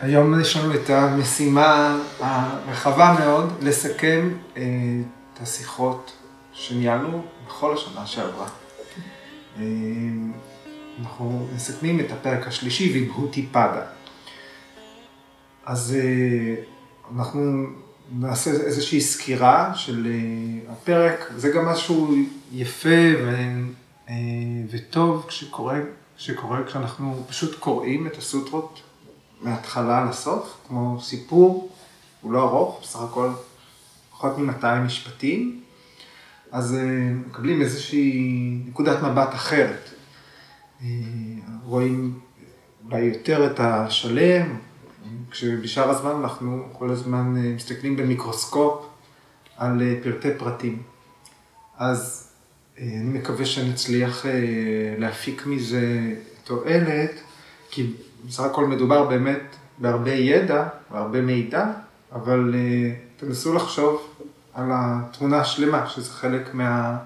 היום יש לנו את המשימה הרחבה מאוד לסכם אה, את השיחות שניהלנו בכל השנה שעברה. אה, אנחנו מסכמים את הפרק השלישי, ויבהותי פדה. אז אה, אנחנו נעשה איזושהי סקירה של הפרק, זה גם משהו יפה ו, וטוב כשקורה, כשקורה כשאנחנו פשוט קוראים את הסוטרות מההתחלה לסוף, כמו סיפור, הוא לא ארוך, בסך הכל פחות מ-200 משפטים, אז אה, מקבלים איזושהי נקודת מבט אחרת. אה, רואים אולי יותר את השלם, כשבשאר הזמן אנחנו כל הזמן אה, מסתכלים במיקרוסקופ על פרטי פרטים. אז אני מקווה שנצליח להפיק מזה תועלת, כי בסך הכל מדובר באמת בהרבה ידע והרבה מידע, אבל uh, תנסו לחשוב על התמונה השלמה, שזה חלק מה,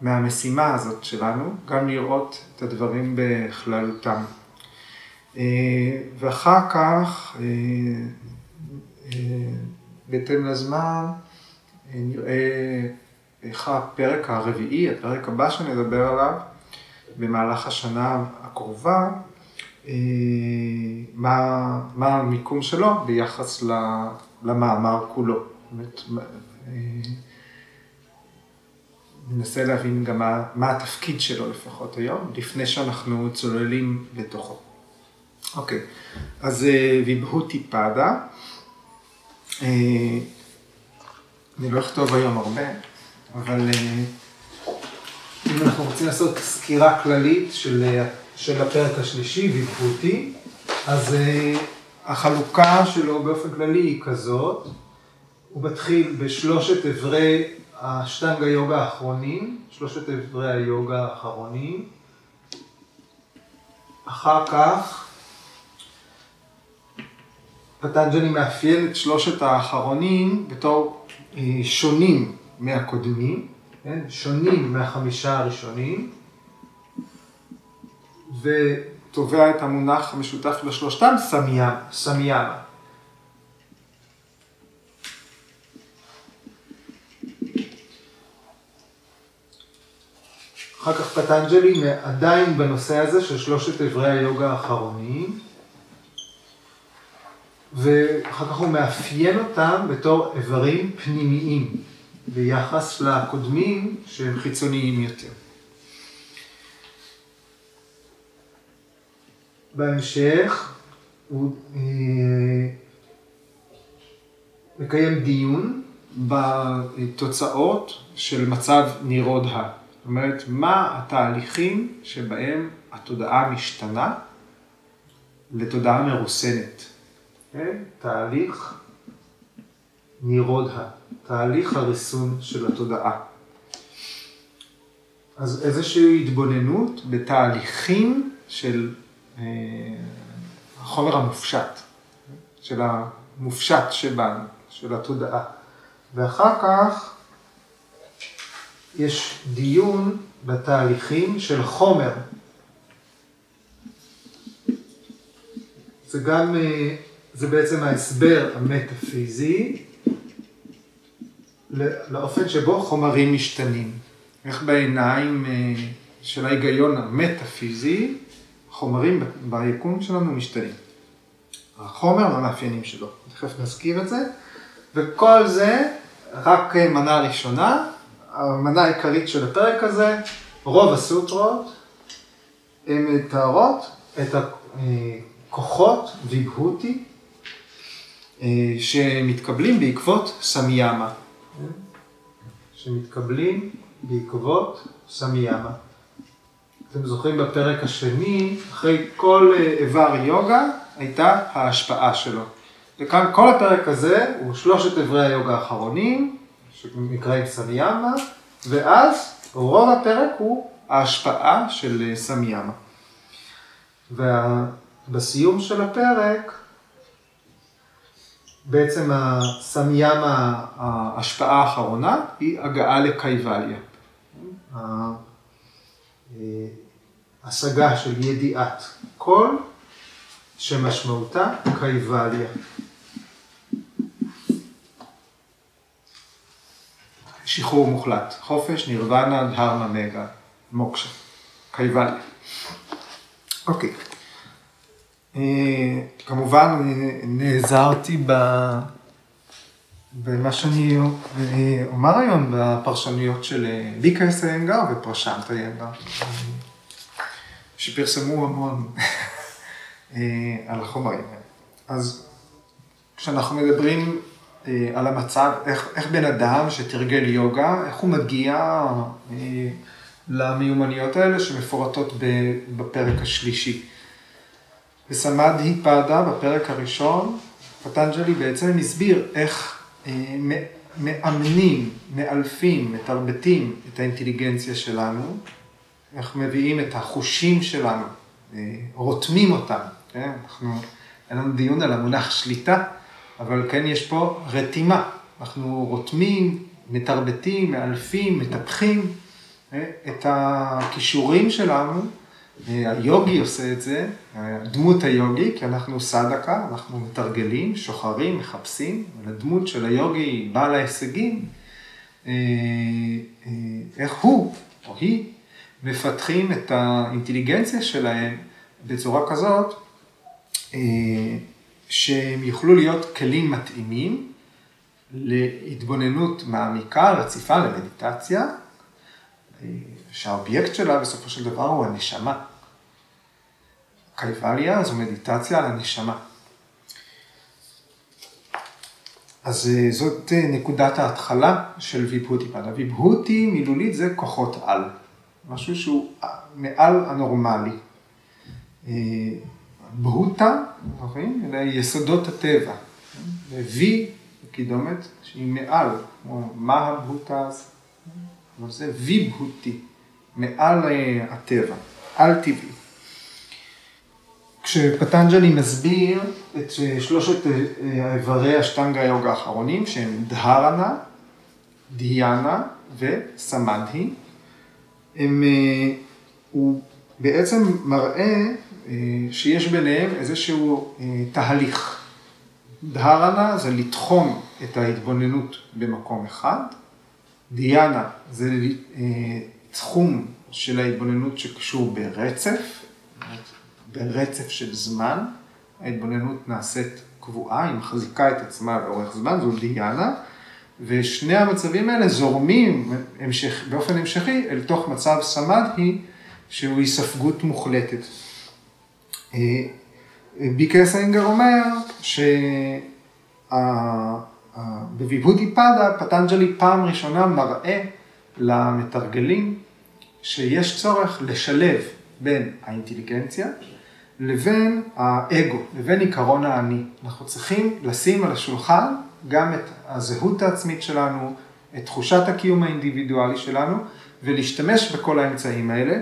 מהמשימה הזאת שלנו, גם לראות את הדברים בכללותם. Uh, ואחר כך, uh, uh, בהתאם לזמן, uh, נראה איך הפרק הרביעי, הפרק הבא שנדבר עליו, במהלך השנה הקרובה, מה, מה המיקום שלו ביחס למאמר כולו. באמת, אה, ננסה להבין גם מה, מה התפקיד שלו לפחות היום, לפני שאנחנו צוללים לתוכו. אוקיי, אז אה, ויבהותי פדה. אני לא אכתוב היום הרבה, אבל אם אנחנו רוצים לעשות סקירה כללית של של הפרק השלישי, ויבחותי, אז uh, החלוקה שלו באופן כללי היא כזאת, הוא מתחיל בשלושת אברי השטנגה יוגה האחרונים, שלושת אברי היוגה האחרונים, אחר כך פטנג'לי מאפיין את שלושת האחרונים בתור אה, שונים מהקודמים, כן? שונים מהחמישה הראשונים, ותובע את המונח המשותף לשלושתם, סמיאמה. אחר כך פטנג'לי עדיין בנושא הזה של שלושת אברי היוגה האחרונים, ואחר כך הוא מאפיין אותם בתור איברים פנימיים ביחס לקודמים שהם חיצוניים יותר. בהמשך הוא אה, מקיים דיון בתוצאות של מצב נירודה. זאת אומרת, מה התהליכים שבהם התודעה משתנה לתודעה מרוסנת. כן? תהליך נירודה, תהליך הריסון של התודעה. אז איזושהי התבוננות בתהליכים של החומר המופשט, של המופשט שבנו, של התודעה. ואחר כך יש דיון בתהליכים של חומר. זה גם, אה, זה בעצם ההסבר המטאפיזי לאופן שבו חומרים משתנים. איך בעיניים אה, של ההיגיון המטאפיזי החומרים ביקום שלנו משתנים. החומר והמאפיינים שלו, תכף נזכיר את זה, וכל זה רק מנה ראשונה, המנה העיקרית של הפרק הזה, רוב הסוטרות הן מתארות את הכוחות ויבהותי אה, שמתקבלים בעקבות סמיאמה. שמתקבלים בעקבות סמיאמה. אתם זוכרים בפרק השני, אחרי כל אה, איבר יוגה הייתה ההשפעה שלו. וכאן כל הפרק הזה הוא שלושת איברי היוגה האחרונים, שנקראים סמיאמה, ואז רוב הפרק הוא ההשפעה של אה, סמיאמה. ובסיום של הפרק, בעצם הסמיאמה, ההשפעה האחרונה, היא הגעה לקייבליה. השגה של ידיעת כל, שמשמעותה קייבליה. שחרור מוחלט, חופש, נירוונה, דהרמה, מגה, מוקשה, קייבליה. אוקיי. אה, כמובן, נעזרתי ב... במה שאני אה, אומר היום בפרשנויות של ביקרס אה, איינגר ופרשנט איינגר, שפרסמו המון על החומרים האלה. אז כשאנחנו מדברים על המצב, איך, איך בן אדם שתרגל יוגה, איך הוא מגיע למיומנויות האלה שמפורטות בפרק השלישי. וסמד פאדה בפרק הראשון, פטנג'לי בעצם הסביר איך אה, מאמנים, מאלפים, מתרבטים את האינטליגנציה שלנו, איך מביאים את החושים שלנו, אה, רותמים אותם, כן? אנחנו, אין לנו דיון על המונח שליטה, אבל כן יש פה רתימה, אנחנו רותמים, מתרבטים, מאלפים, מטפחים אה, את הכישורים שלנו היוגי עושה את זה, דמות היוגי, כי אנחנו סדקה, אנחנו מתרגלים, שוחרים, מחפשים, הדמות של היוגי בעל ההישגים, אה, אה, איך הוא או היא מפתחים את האינטליגנציה שלהם בצורה כזאת אה, שהם יוכלו להיות כלים מתאימים להתבוננות מעמיקה, רציפה, למדיטציה, שהאובייקט שלה בסופו של דבר הוא הנשמה. קייבליה זו מדיטציה על הנשמה. אז אה, זאת אה, נקודת ההתחלה של ויבהותי. ויבהותי מילולית זה כוחות על, משהו שהוא אה, מעל הנורמלי. בהוטה, רואים? אלה יסודות הטבע. וי, קידומת, שהיא מעל, כמו מה הבהוטה הזה, אבל זה ויבהותי, מעל הטבע, על טבעי. כשפטנג'לי מסביר את שלושת אה, איברי השטנגה היוגה האחרונים, שהם דהרנה, דיאנה וסמדהי, הם, אה, הוא בעצם מראה אה, שיש ביניהם איזשהו תהליך. דהרנה זה לתחום את ההתבוננות במקום אחד, דיאנה זה תחום של ההתבוננות שקשור ברצף, ברצף של זמן, ההתבוננות נעשית קבועה, היא מחזיקה את עצמה לאורך זמן, זו דיאנה, ושני המצבים האלה זורמים המשך, באופן המשכי אל תוך מצב סמדהי, שהוא היספגות מוחלטת. אה, ביקר סיינגר אומר שבוויבודי פדה פטנג'לי פעם ראשונה מראה למתרגלים שיש צורך לשלב בין האינטליגנציה לבין האגו, לבין עיקרון האני. אנחנו צריכים לשים על השולחן גם את הזהות העצמית שלנו, את תחושת הקיום האינדיבידואלי שלנו, ולהשתמש בכל האמצעים האלה.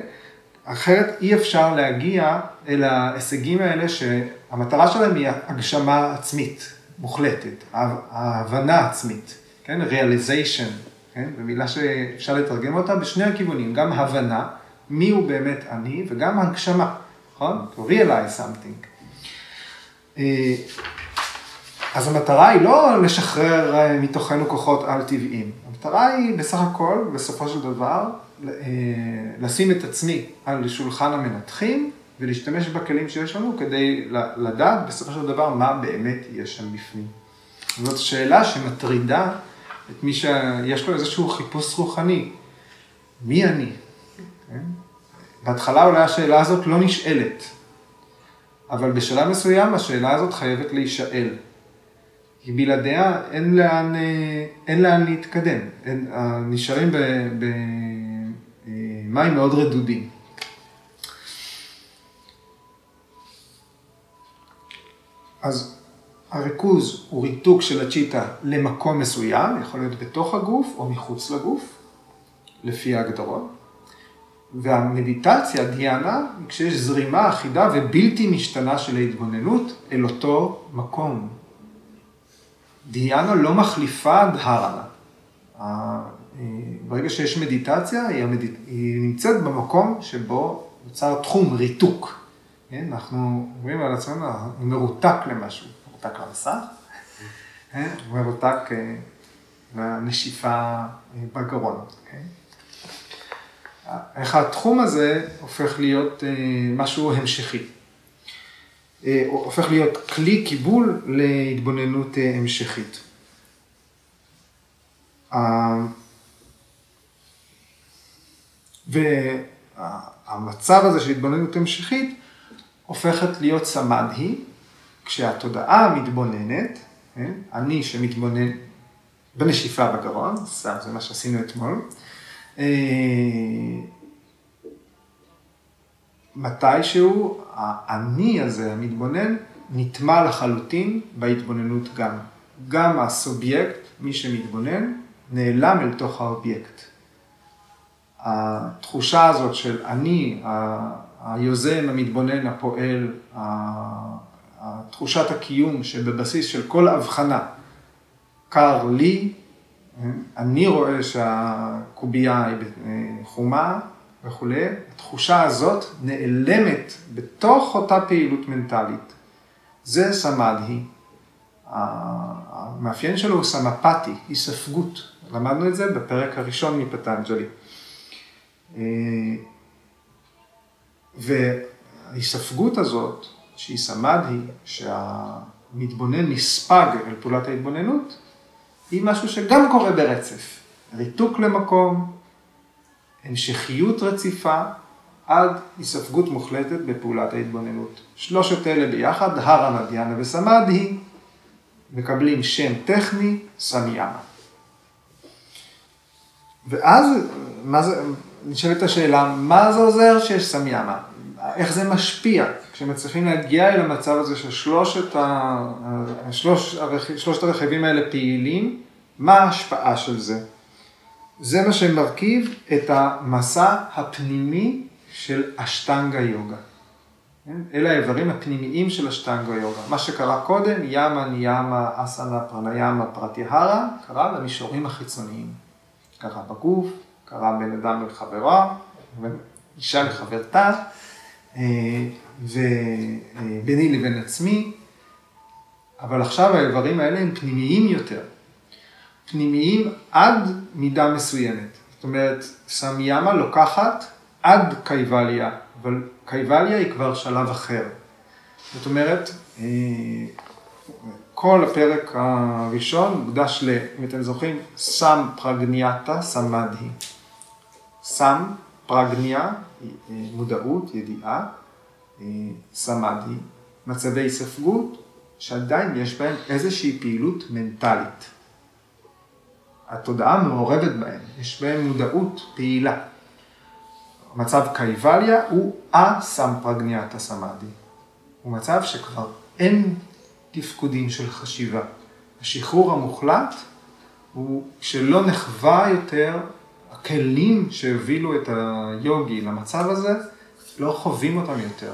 אחרת אי אפשר להגיע אל ההישגים האלה שהמטרה שלהם היא הגשמה עצמית מוחלטת, ההבנה עצמית, כן? realization, כן? במילה שאפשר לתרגם אותה בשני הכיוונים, גם הבנה, מי הוא באמת אני, וגם הגשמה. נכון? To realize something. אה, אז המטרה היא לא לשחרר אה, מתוכנו כוחות על-טבעיים. המטרה היא בסך הכל, בסופו של דבר, אה, לשים את עצמי על שולחן המנתחים ולהשתמש בכלים שיש לנו כדי לדעת בסופו של דבר מה באמת יש שם בפנים. זאת שאלה שמטרידה את מי שיש לו איזשהו חיפוש רוחני. מי אני? בהתחלה אולי השאלה הזאת לא נשאלת, אבל בשלב מסוים השאלה הזאת חייבת להישאל. כי בלעדיה אין לאן, אה, אין לאן להתקדם, אין, נשארים במים אה, מאוד רדודים. אז הריכוז הוא ריתוק של הצ'יטה למקום מסוים, יכול להיות בתוך הגוף או מחוץ לגוף, לפי ההגדרות. והמדיטציה, דיאנה, כשיש זרימה אחידה ובלתי משתנה של ההתבוננות אל אותו מקום. דיאנה לא מחליפה דהרנה. אה, ברגע שיש מדיטציה, היא, המד... היא נמצאת במקום שבו נוצר תחום ריתוק. כן? אנחנו אומרים על עצמנו, הוא מרותק למשהו, מרותק למסך, כן? הוא מרותק לנשיפה בגרון. כן? איך התחום הזה הופך להיות משהו המשכי. הופך להיות כלי קיבול להתבוננות המשכית. והמצב הזה של התבוננות המשכית הופכת להיות סמדהי, כשהתודעה מתבוננת, כן? אני שמתבונן בנשיפה בגרון, סתם, זה מה שעשינו אתמול, אה, מתישהו האני הזה, המתבונן, נטמע לחלוטין בהתבוננות גם. גם הסובייקט, מי שמתבונן, נעלם אל תוך האובייקט. התחושה הזאת של אני, היוזם, המתבונן, הפועל, תחושת הקיום שבבסיס של כל הבחנה, קר לי, אני רואה שהקובייה היא חומה וכולי, התחושה הזאת נעלמת בתוך אותה פעילות מנטלית. זה סמדהי. המאפיין שלו הוא סמפתי, היספגות. למדנו את זה בפרק הראשון מפטנג'לי. וההיספגות הזאת, שהיא סמדהי, שהמתבונן נספג אל פעולת ההתבוננות, היא משהו שגם קורה ברצף. ריתוק למקום, המשכיות רציפה, עד היספגות מוחלטת בפעולת ההתבוננות. שלושת אלה ביחד, הרה מדיאנה וסמדהי, מקבלים שם טכני, סמיאמה. ואז, מה זה, נשאלת השאלה, מה זה עוזר שיש סמיאמה? איך זה משפיע? כשמצליחים להגיע אל המצב הזה של שלושת, ה... שלוש... שלושת הרכיבים האלה פעילים, מה ההשפעה של זה? זה מה שמרכיב את המסע הפנימי של אשטנגה יוגה. כן? אלה האיברים הפנימיים של אשטנגה יוגה. מה שקרה קודם, ימה, ניאמה, אסנה, פרניאמה, פרטיהרה, קרה במישורים החיצוניים. קרה בגוף, קרה בין אדם לחברה, אישה לחברתה, אה, וביני לבין עצמי, אבל עכשיו האיברים האלה הם פנימיים יותר. פנימיים עד מידה מסוימת. זאת אומרת, סמיאמה לוקחת עד קייבליה, אבל קייבליה היא כבר שלב אחר. זאת אומרת, אה, כל הפרק הראשון מוקדש ל, אם אתם זוכרים, סם פרגניאטה סמדהי. סם, פרגניה, אה, מודעות, ידיעה, אה, סמדהי, מצבי ספגות שעדיין יש בהם איזושהי פעילות מנטלית. התודעה מעורבת בהם, יש בהם מודעות פעילה. מצב קייבליה הוא א-סמפרגניאטה סמאדי. הוא מצב שכבר אין תפקודים של חשיבה. השחרור המוחלט הוא שלא נחווה יותר, הכלים שהובילו את היוגי למצב הזה, לא חווים אותם יותר.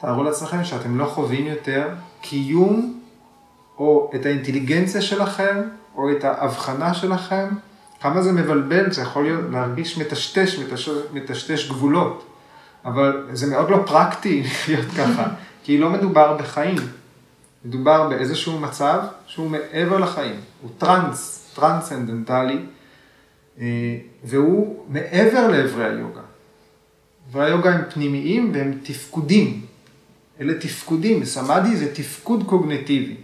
תארו לעצמכם שאתם לא חווים יותר קיום או את האינטליגנציה שלכם או את ההבחנה שלכם, כמה זה מבלבל, זה יכול להיות, להרגיש מטשטש, מטשטש, מטשטש גבולות, אבל זה מאוד לא פרקטי להיות ככה, כי לא מדובר בחיים, מדובר באיזשהו מצב שהוא מעבר לחיים, הוא טרנס, טרנסצנדנטלי, אה, והוא מעבר לאיברי היוגה. איברי היוגה הם פנימיים והם תפקודים. אלה תפקודים, סמאדי זה תפקוד קוגנטיבי.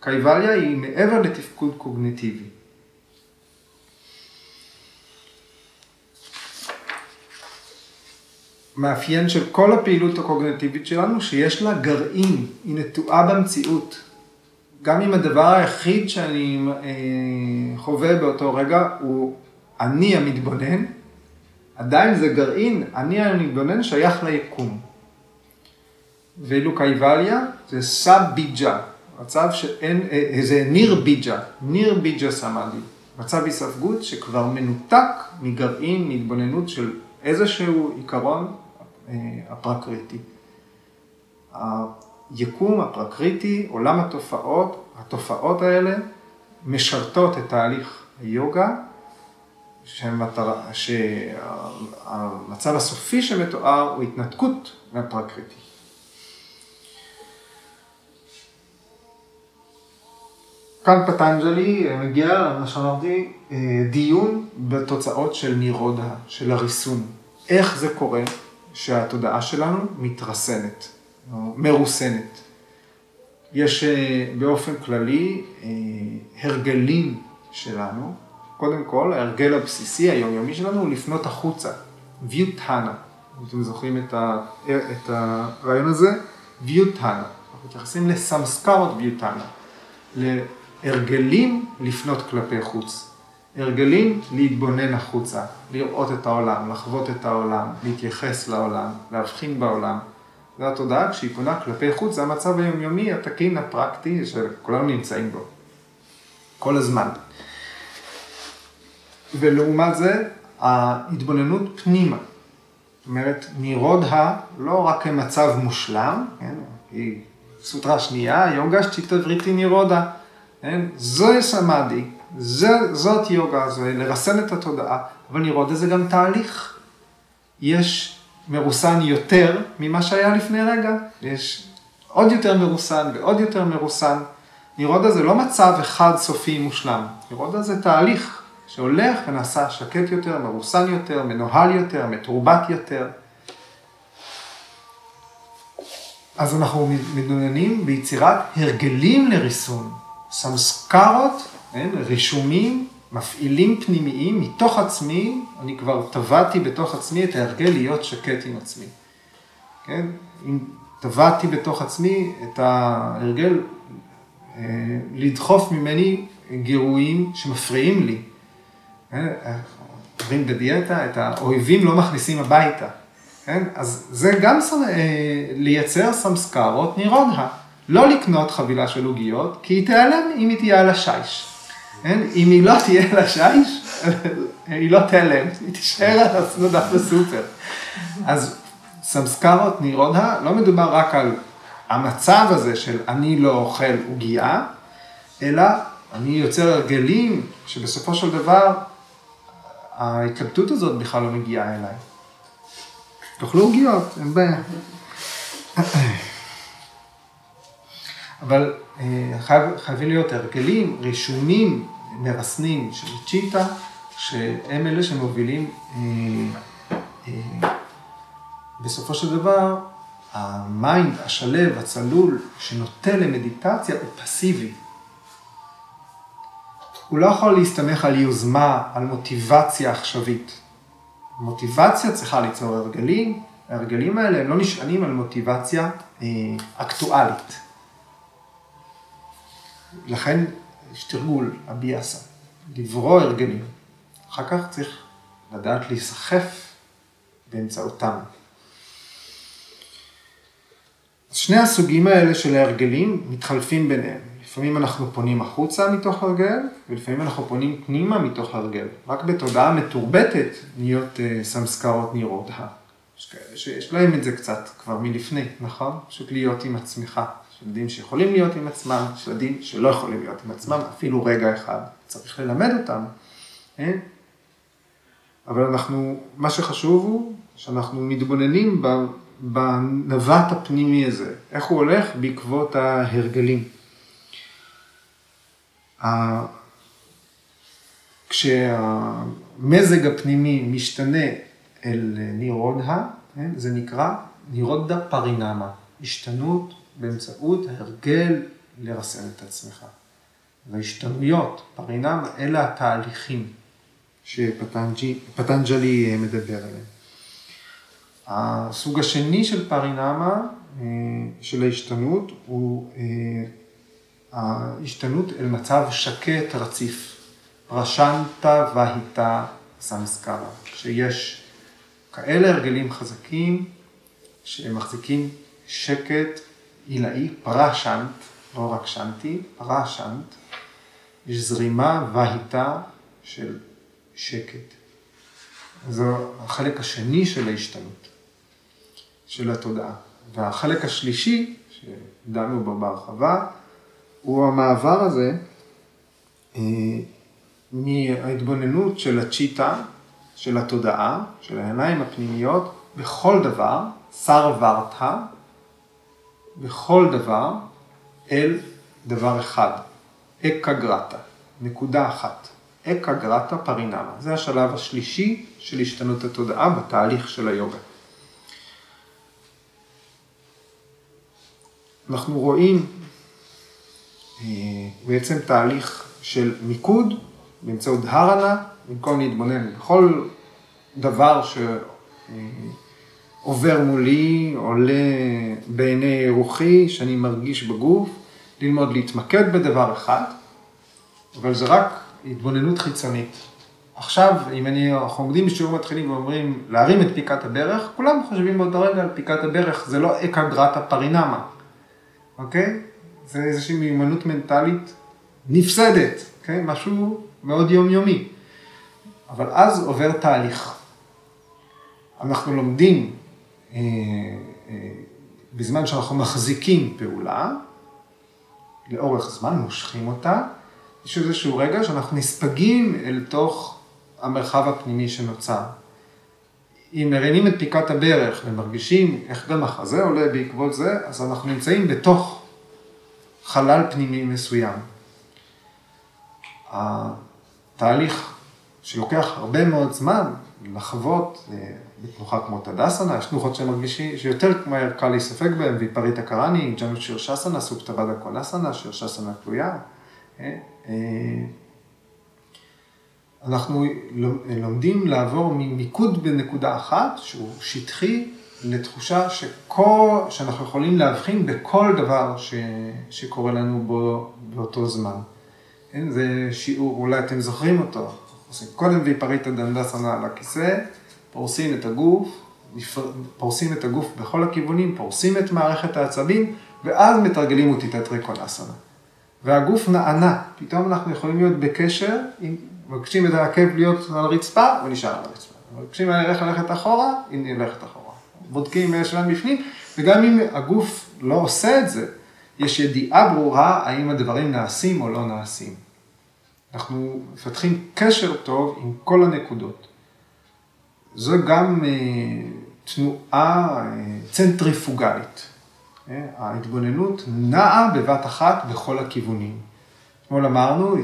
קייבליה היא מעבר לתפקוד קוגניטיבי. מאפיין של כל הפעילות הקוגניטיבית שלנו, שיש לה גרעין, היא נטועה במציאות. גם אם הדבר היחיד שאני אה, חווה באותו רגע הוא אני המתבונן, עדיין זה גרעין, אני המתבונן שייך ליקום. ואילו קייווליה זה סביג'ה, מצב שאין, אה, נירביג'ה, נירביג'ה סמאדהי, מצב היספגות שכבר מנותק מגרעין, מהתבוננות של איזשהו עיקרון אה, הפרקריטי. היקום הפרקריטי, עולם התופעות, התופעות האלה משרתות את תהליך היוגה שהמצב הסופי שמתואר הוא התנתקות מהפרקריטי. כאן פטנג'לי מגיע, מה שאמרתי, דיון בתוצאות של נירודה, של הריסון. איך זה קורה שהתודעה שלנו מתרסנת, או מרוסנת. יש באופן כללי הרגלים שלנו, קודם כל, ההרגל הבסיסי היומיומי שלנו הוא לפנות החוצה, ויוטהנה. אתם זוכרים את, ה, את הרעיון הזה, ויוטהנה. אנחנו מתייחסים לסמסקרות ויוטהנה, להרגלים לפנות כלפי חוץ, הרגלים להתבונן החוצה, לראות את העולם, לחוות את העולם, להתייחס לעולם, להבחין בעולם. זו התודעה, כשהיא פונה כלפי חוץ, זה המצב היומיומי, התקין, הפרקטי, שכולנו נמצאים בו. כל הזמן. ולעומת זה, ההתבוננות פנימה. זאת אומרת, נירודה לא רק כמצב מושלם, כן, היא סוטרה שנייה, יוגה שתתבריטי נירודה, כן, זוהי סמאדי, זאת יוגה, זה לרסן את התודעה, אבל נירודה זה גם תהליך. יש מרוסן יותר ממה שהיה לפני רגע, יש עוד יותר מרוסן ועוד יותר מרוסן. נירודה זה לא מצב אחד סופי מושלם, נירודה זה תהליך. שהולך ונעשה שקט יותר, מרוסן יותר, מנוהל יותר, מתורבת יותר. אז אנחנו מתנוננים ביצירת הרגלים לריסון, סמסקרות, כן, רישומים, מפעילים פנימיים מתוך עצמי, אני כבר טבעתי בתוך עצמי את ההרגל להיות שקט עם עצמי. כן? אם טבעתי בתוך עצמי את ההרגל אה, לדחוף ממני גירויים שמפריעים לי, אומרים בדיאטה, את האויבים לא מכניסים הביתה. כן? אז זה גם אה, לייצר סמסקרות נירודה. לא לקנות חבילה של עוגיות, כי היא תיעלם אם היא תהיה על השיש. כן? אם היא לא תהיה על השיש, היא לא תיעלם, היא תישאר על הסנודה בסופר. אז סמסקרות נירודה, לא מדובר רק על המצב הזה של אני לא אוכל עוגייה, אלא אני יוצר הרגלים שבסופו של דבר ההתלבטות הזאת בכלל לא מגיעה אליי. תאכלו עוגיות, אין בעיה. אבל אה, חייב, חייבים להיות הרגלים, רישומים, מרסנים של צ'יטה, שהם אלה שמובילים, אה, אה, בסופו של דבר, ה mind, השלב, הצלול, שנוטה למדיטציה, הוא פסיבי. הוא לא יכול להסתמך על יוזמה, על מוטיבציה עכשווית. מוטיבציה צריכה ליצור הרגלים, ההרגלים האלה הם לא נשענים על מוטיבציה אה, אקטואלית. לכן יש תרגול, הביאסה, לברוא הרגלים. אחר כך צריך לדעת להיסחף באמצעותם. שני הסוגים האלה של ההרגלים מתחלפים ביניהם. לפעמים אנחנו פונים החוצה מתוך הרגל, ולפעמים אנחנו פונים פנימה מתוך הרגל. רק בתודעה מתורבתת נהיות uh, סמסקרות נראות. יש כאלה שיש להם את זה קצת כבר מלפני, נכון? פשוט להיות עם עצמך. יש ילדים שיכולים להיות עם עצמם, יש ילדים שלא יכולים להיות עם עצמם, אפילו רגע אחד. צריך ללמד אותם, כן? אבל אנחנו, מה שחשוב הוא שאנחנו מתבוננים בנווט הפנימי הזה, איך הוא הולך בעקבות ההרגלים. כשהמזג הפנימי משתנה אל נירודה, כן, זה נקרא נירודה פרינמה, השתנות באמצעות ההרגל לרסן את עצמך. והשתנויות, פרינמה, אלה התהליכים שפטנג'לי מדבר עליהם. הסוג השני של פרינמה, אה, של ההשתנות, הוא אה, ההשתנות אל מצב שקט רציף, רשנטה והיטה סמסקרה, שיש כאלה הרגלים חזקים שמחזיקים שקט עילאי, פרשנט, לא רק שנתי, פרשנט, יש זרימה והיטה של שקט. זו החלק השני של ההשתנות, של התודעה. והחלק השלישי, שדנו בו בהרחבה, הוא המעבר הזה אה, מההתבוננות של הצ'יטה, של התודעה, של העיניים הפנימיות, בכל דבר, שר ורתא, בכל דבר, אל דבר אחד, אקה גרטה, נקודה אחת. אקה גרטה פרינמה. זה השלב השלישי של השתנות התודעה בתהליך של היוגה. אנחנו רואים אה, בעצם תהליך של מיקוד באמצעות הרנה, במקום להתבונן בכל דבר שעובר מולי, עולה בעיני רוחי, שאני מרגיש בגוף, ללמוד להתמקד בדבר אחד, אבל זה רק התבוננות חיצונית. עכשיו, אם אני, אנחנו עומדים בשיעור מתחילים ואומרים להרים את פיקת הברך, כולם חושבים באותו רגע על פיקת הברך, זה לא אקה גרטה פרינמה, אוקיי? זה איזושהי מיומנות מנטלית נפסדת, אוקיי? משהו מאוד יומיומי. אבל אז עובר תהליך. אנחנו לומדים בזמן שאנחנו מחזיקים פעולה, לאורך זמן, מושכים אותה, יש איזשהו רגע שאנחנו נספגים אל תוך המרחב הפנימי שנוצר. אם מרימים את פיקת הברך ומרגישים איך גם החזה עולה בעקבות זה, אז אנחנו נמצאים בתוך חלל פנימי מסוים. התהליך שלוקח הרבה מאוד זמן לחוות אה, בתנוחה כמו תדסנה, יש תנוחות שמרגישים, שיותר מהר קל להיספק בהן, ויפריטה קראני, ג'אנו שירשסנה, סופטבדה קונסנה, שירשסנה תלויה. אה, אה, אנחנו לומדים לעבור ממיקוד בנקודה אחת, שהוא שטחי, לתחושה שכל, שאנחנו יכולים להבחין בכל דבר ש, שקורה לנו בו, באותו זמן. כן, זה שיעור, אולי אתם זוכרים אותו. עושים קודם ויפריטה דנדאסנה על הכיסא, פורסים את הגוף, פורסים את הגוף בכל הכיוונים, פורסים את מערכת העצבים, ואז מתרגלים אוטהיטה טריקונאסנה. והגוף נענה, פתאום אנחנו יכולים להיות בקשר, אם מבקשים את העקב להיות על הרצפה, הוא נשאר על הרצפה. מבקשים ירך ללכת אחורה, היא הולכת אחורה. בודקים אם יש להם בפנים, וגם אם הגוף לא עושה את זה, יש ידיעה ברורה האם הדברים נעשים או לא נעשים. אנחנו מפתחים קשר טוב עם כל הנקודות. זו גם אה, תנועה אה, צנטריפוגלית. אה, ההתבוננות נעה בבת אחת בכל הכיוונים. אתמול אמרנו,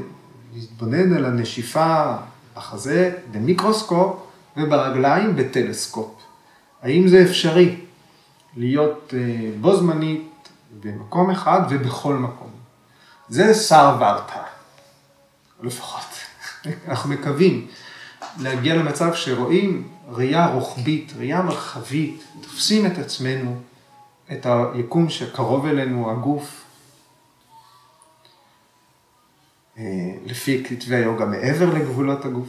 להתבונן על הנשיפה בחזה במיקרוסקופ וברגליים בטלסקופ. האם זה אפשרי להיות בו זמנית במקום אחד ובכל מקום? זה שר ורתא, לפחות. אנחנו מקווים להגיע למצב שרואים ראייה רוחבית, ראייה מרחבית, תופסים את עצמנו, את היקום שקרוב אלינו, הגוף, אה, לפי כתבי היוגה מעבר לגבולות הגוף.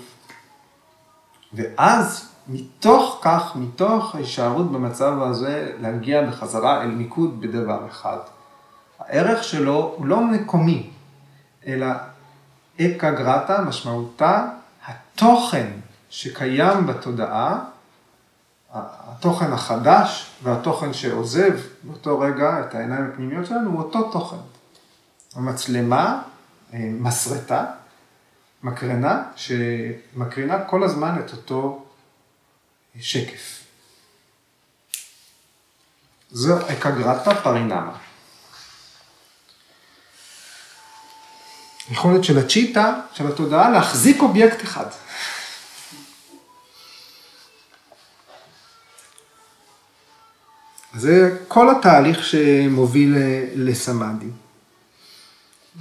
ואז מתוך כך, מתוך ההישארות במצב הזה, להגיע בחזרה אל מיקוד בדבר אחד. הערך שלו הוא לא מקומי, אלא אקה גרטה, משמעותה התוכן שקיים בתודעה, התוכן החדש והתוכן שעוזב באותו רגע את העיניים הפנימיות שלנו הוא אותו תוכן. המצלמה, אה, מסרטה, מקרנה, שמקרינה כל הזמן את אותו שקף. זו אקגרטה פרינמה. יכולת של הצ'יטה, של התודעה, להחזיק אובייקט אחד. זה כל התהליך שמוביל לסמאדי.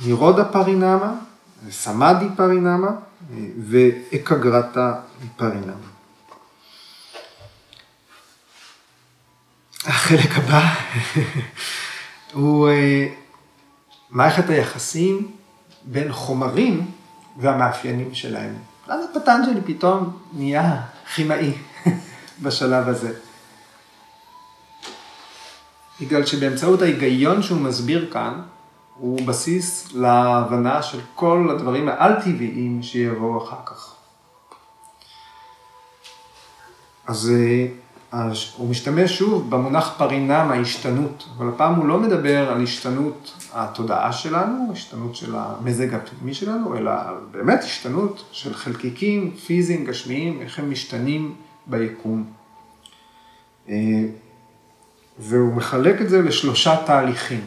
נירודה פרינמה, סמאדי פרינמה ואקגרטה פרינמה. החלק הבא הוא אה, מערכת היחסים בין חומרים והמאפיינים שלהם. אז הפטנג'לי פתאום נהיה כימאי בשלב הזה. בגלל שבאמצעות ההיגיון שהוא מסביר כאן, הוא בסיס להבנה של כל הדברים העל-טבעיים שיבואו אחר כך. אז הוא משתמש שוב במונח פרינם, ההשתנות, אבל הפעם הוא לא מדבר על השתנות התודעה שלנו, השתנות של המזג הפנימי שלנו, אלא באמת השתנות של חלקיקים פיזיים, גשמיים, איך הם משתנים ביקום. והוא מחלק את זה לשלושה תהליכים.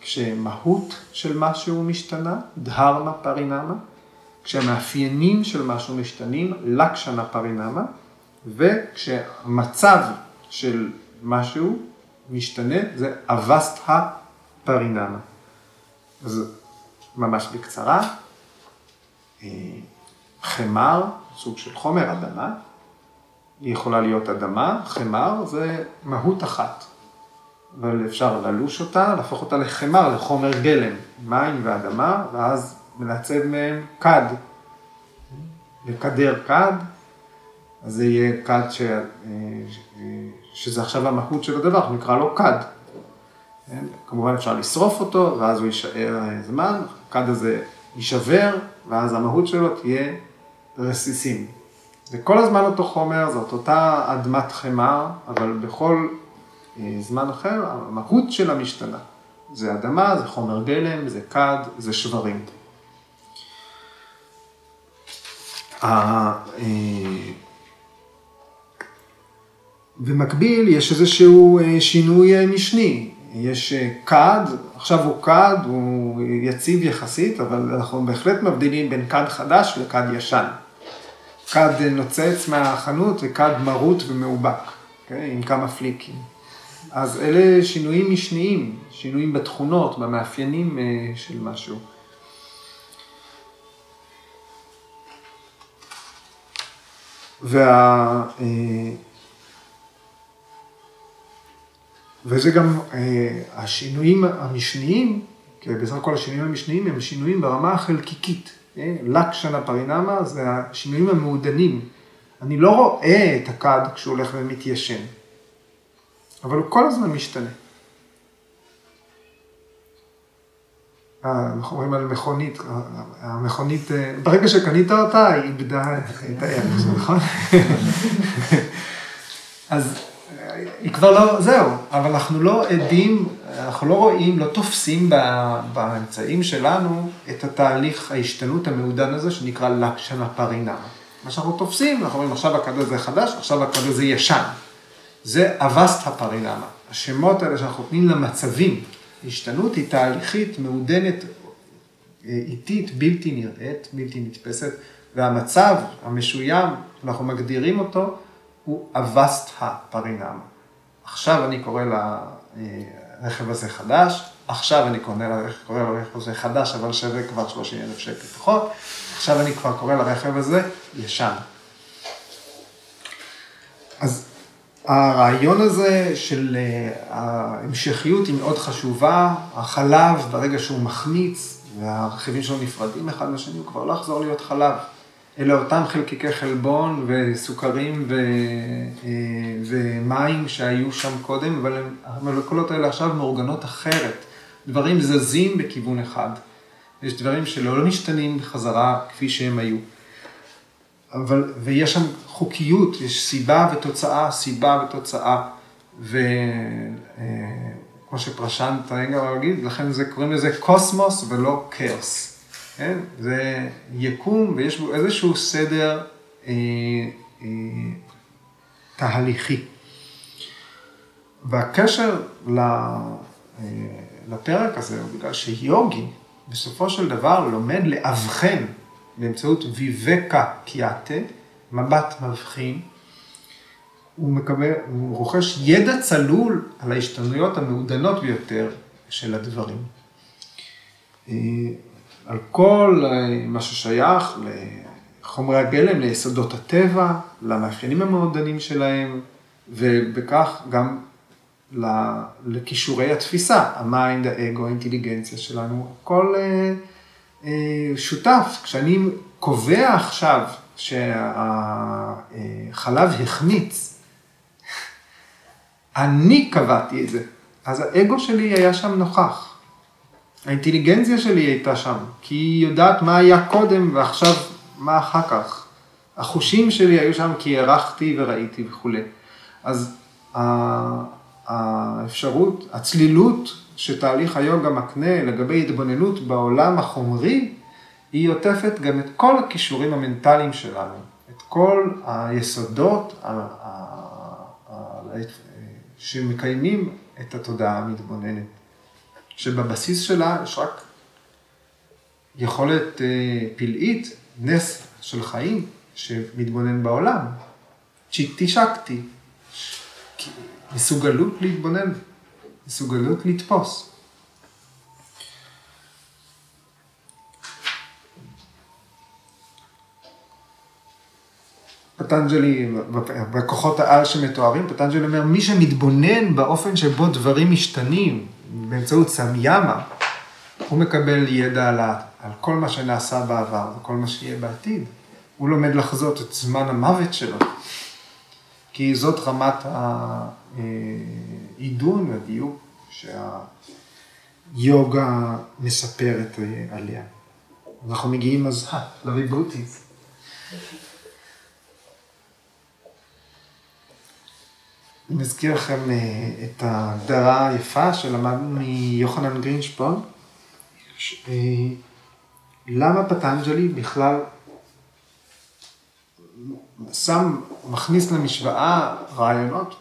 כשמהות של משהו משתנה, דהרמה פרינמה, כשהמאפיינים של משהו משתנים, לקשנה פרינמה, וכשהמצב של משהו משתנה, זה אבסטה פרינמה. אז ממש בקצרה, אה, חמר, סוג של חומר, אדמה, היא יכולה להיות אדמה, חמר זה מהות אחת. אבל אפשר ללוש אותה, להפוך אותה לחמר, לחומר גלם, מים ואדמה, ואז מלעצב מהם כד. לקדר כד, אז זה יהיה כד ש... אה, שזה עכשיו המהות של הדבר, נקרא לו כד. כן? כמובן אפשר לשרוף אותו, ואז הוא יישאר זמן, הכד הזה יישבר, ואז המהות שלו תהיה רסיסים. זה כל הזמן אותו חומר, זאת אותה אדמת חמר, אבל בכל אה, זמן אחר, המהות שלה משתנה. זה אדמה, זה חומר גלם, זה כד, זה שברים. במקביל יש איזשהו אה, שינוי אה, משני. יש כד, עכשיו הוא כד, הוא יציב יחסית, אבל אנחנו בהחלט מבדילים בין כד חדש לכד ישן. כד נוצץ מהחנות וכד מרוט ומאובק, אוקיי? עם כמה פליקים. אז אלה שינויים משניים, שינויים בתכונות, במאפיינים אה, של משהו. וה... אה, וזה גם אה, השינויים המשניים, כי בסך הכל השינויים המשניים הם שינויים ברמה החלקיקית. לקשנה פרינמה זה השינויים המעודנים. אני לא רואה את הכד כשהוא הולך ומתיישן. אבל הוא כל הזמן משתנה. אנחנו אומרים על מכונית, המכונית, אה, ברגע שקנית אותה, היא איבדה את הערך, נכון? אז אה, היא כבר לא, זהו, אבל אנחנו לא עדים, אנחנו לא רואים, לא תופסים באמצעים שלנו את התהליך ההשתנות המעודן הזה שנקרא לקשנה פרינמה. מה שאנחנו תופסים, אנחנו אומרים עכשיו הכד הזה חדש, עכשיו הכד הזה ישן. זה אבסט הפרינמה. השמות האלה שאנחנו נותנים למצבים, השתנות היא תהליכית, מעודנת, אה, איטית, בלתי נראית, בלתי נתפסת, והמצב המשוים, אנחנו מגדירים אותו, הוא אבסט הפרינמה. עכשיו אני קורא לרכב הזה חדש, עכשיו אני קורא לרכב הזה חדש, אבל שווה כבר 30 אלף שקל פחות, עכשיו אני כבר קורא לרכב הזה ישן. אז הרעיון הזה של אה, ההמשכיות היא מאוד חשובה, החלב ברגע שהוא מחמיץ והרכיבים שלו נפרדים אחד מהשני, הוא כבר לא יחזור להיות חלב. אלה אותם חלקיקי חלבון וסוכרים ו... אה, ומים שהיו שם קודם, אבל המולקולות האלה עכשיו מאורגנות אחרת. דברים זזים בכיוון אחד. יש דברים שלא משתנים בחזרה כפי שהם היו. אבל, ויש שם חוקיות, יש סיבה ותוצאה, סיבה ותוצאה, וכמו אה, שפרשנט רגע להגיד, לכן זה, קוראים לזה קוסמוס ולא כאוס. כן? זה יקום ויש בו איזשהו סדר אה, אה, תהליכי. והקשר ל, אה, לפרק הזה הוא בגלל שיוגי בסופו של דבר לומד לאבחן באמצעות ויבקה קיאטה, מבט מבחין, הוא מקבל, הוא רוכש ידע צלול על ההשתנויות המעודנות ביותר של הדברים. אה, על כל אה, מה ששייך לחומרי הגלם, ליסודות הטבע, למאפיינים המעודנים שלהם, ובכך גם לכישורי התפיסה, ה mind, האגו, האינטליגנציה שלנו, הכל אה, שותף. כשאני קובע עכשיו שהחלב החמיץ, אני קבעתי את זה. אז האגו שלי היה שם נוכח. האינטליגנציה שלי הייתה שם, כי היא יודעת מה היה קודם ועכשיו מה אחר כך. החושים שלי היו שם כי הערכתי וראיתי וכולי. אז האפשרות, הצלילות שתהליך היוגה מקנה לגבי התבוננות בעולם החומרי, היא עוטפת גם את כל הכישורים המנטליים שלנו, את כל היסודות שמקיימים את התודעה המתבוננת, שבבסיס שלה יש רק יכולת אה, פלאית, נס של חיים, שמתבונן בעולם. צ'יטי שקטי, מסוגלות להתבונן, מסוגלות לתפוס. פטנג'לי, בכוחות העל שמתוארים, פטנג'לי אומר, מי שמתבונן באופן שבו דברים משתנים באמצעות סמיאמה, הוא מקבל ידע על, על כל מה שנעשה בעבר וכל מה שיהיה בעתיד. הוא לומד לחזות את זמן המוות שלו, כי זאת רמת העידון והדיוק שהיוגה מספרת עליה. אנחנו מגיעים אז לריבוטיז. אני מזכיר לכם אה, את ההגדרה היפה שלמדנו מיוחנן גרינשפון. אה, למה פטנג'לי בכלל שם, מכניס למשוואה רעיונות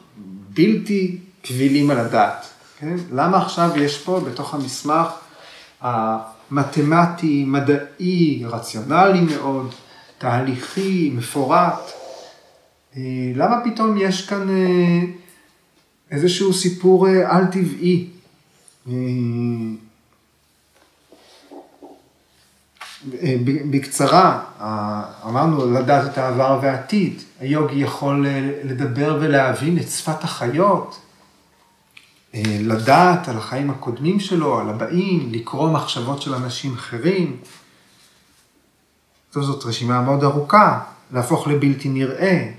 בלתי קבילים על הדעת. כן? למה עכשיו יש פה בתוך המסמך המתמטי, מדעי, רציונלי מאוד, תהליכי, מפורט, למה פתאום יש כאן אה, איזשהו סיפור אה, על-טבעי? בקצרה, אמרנו לדעת את העבר והעתיד, היוגי יכול לדבר ולהבין את שפת החיות, לדעת על החיים הקודמים שלו, על הבאים, לקרוא מחשבות של אנשים אחרים. זאת רשימה מאוד ארוכה, להפוך לבלתי נראה,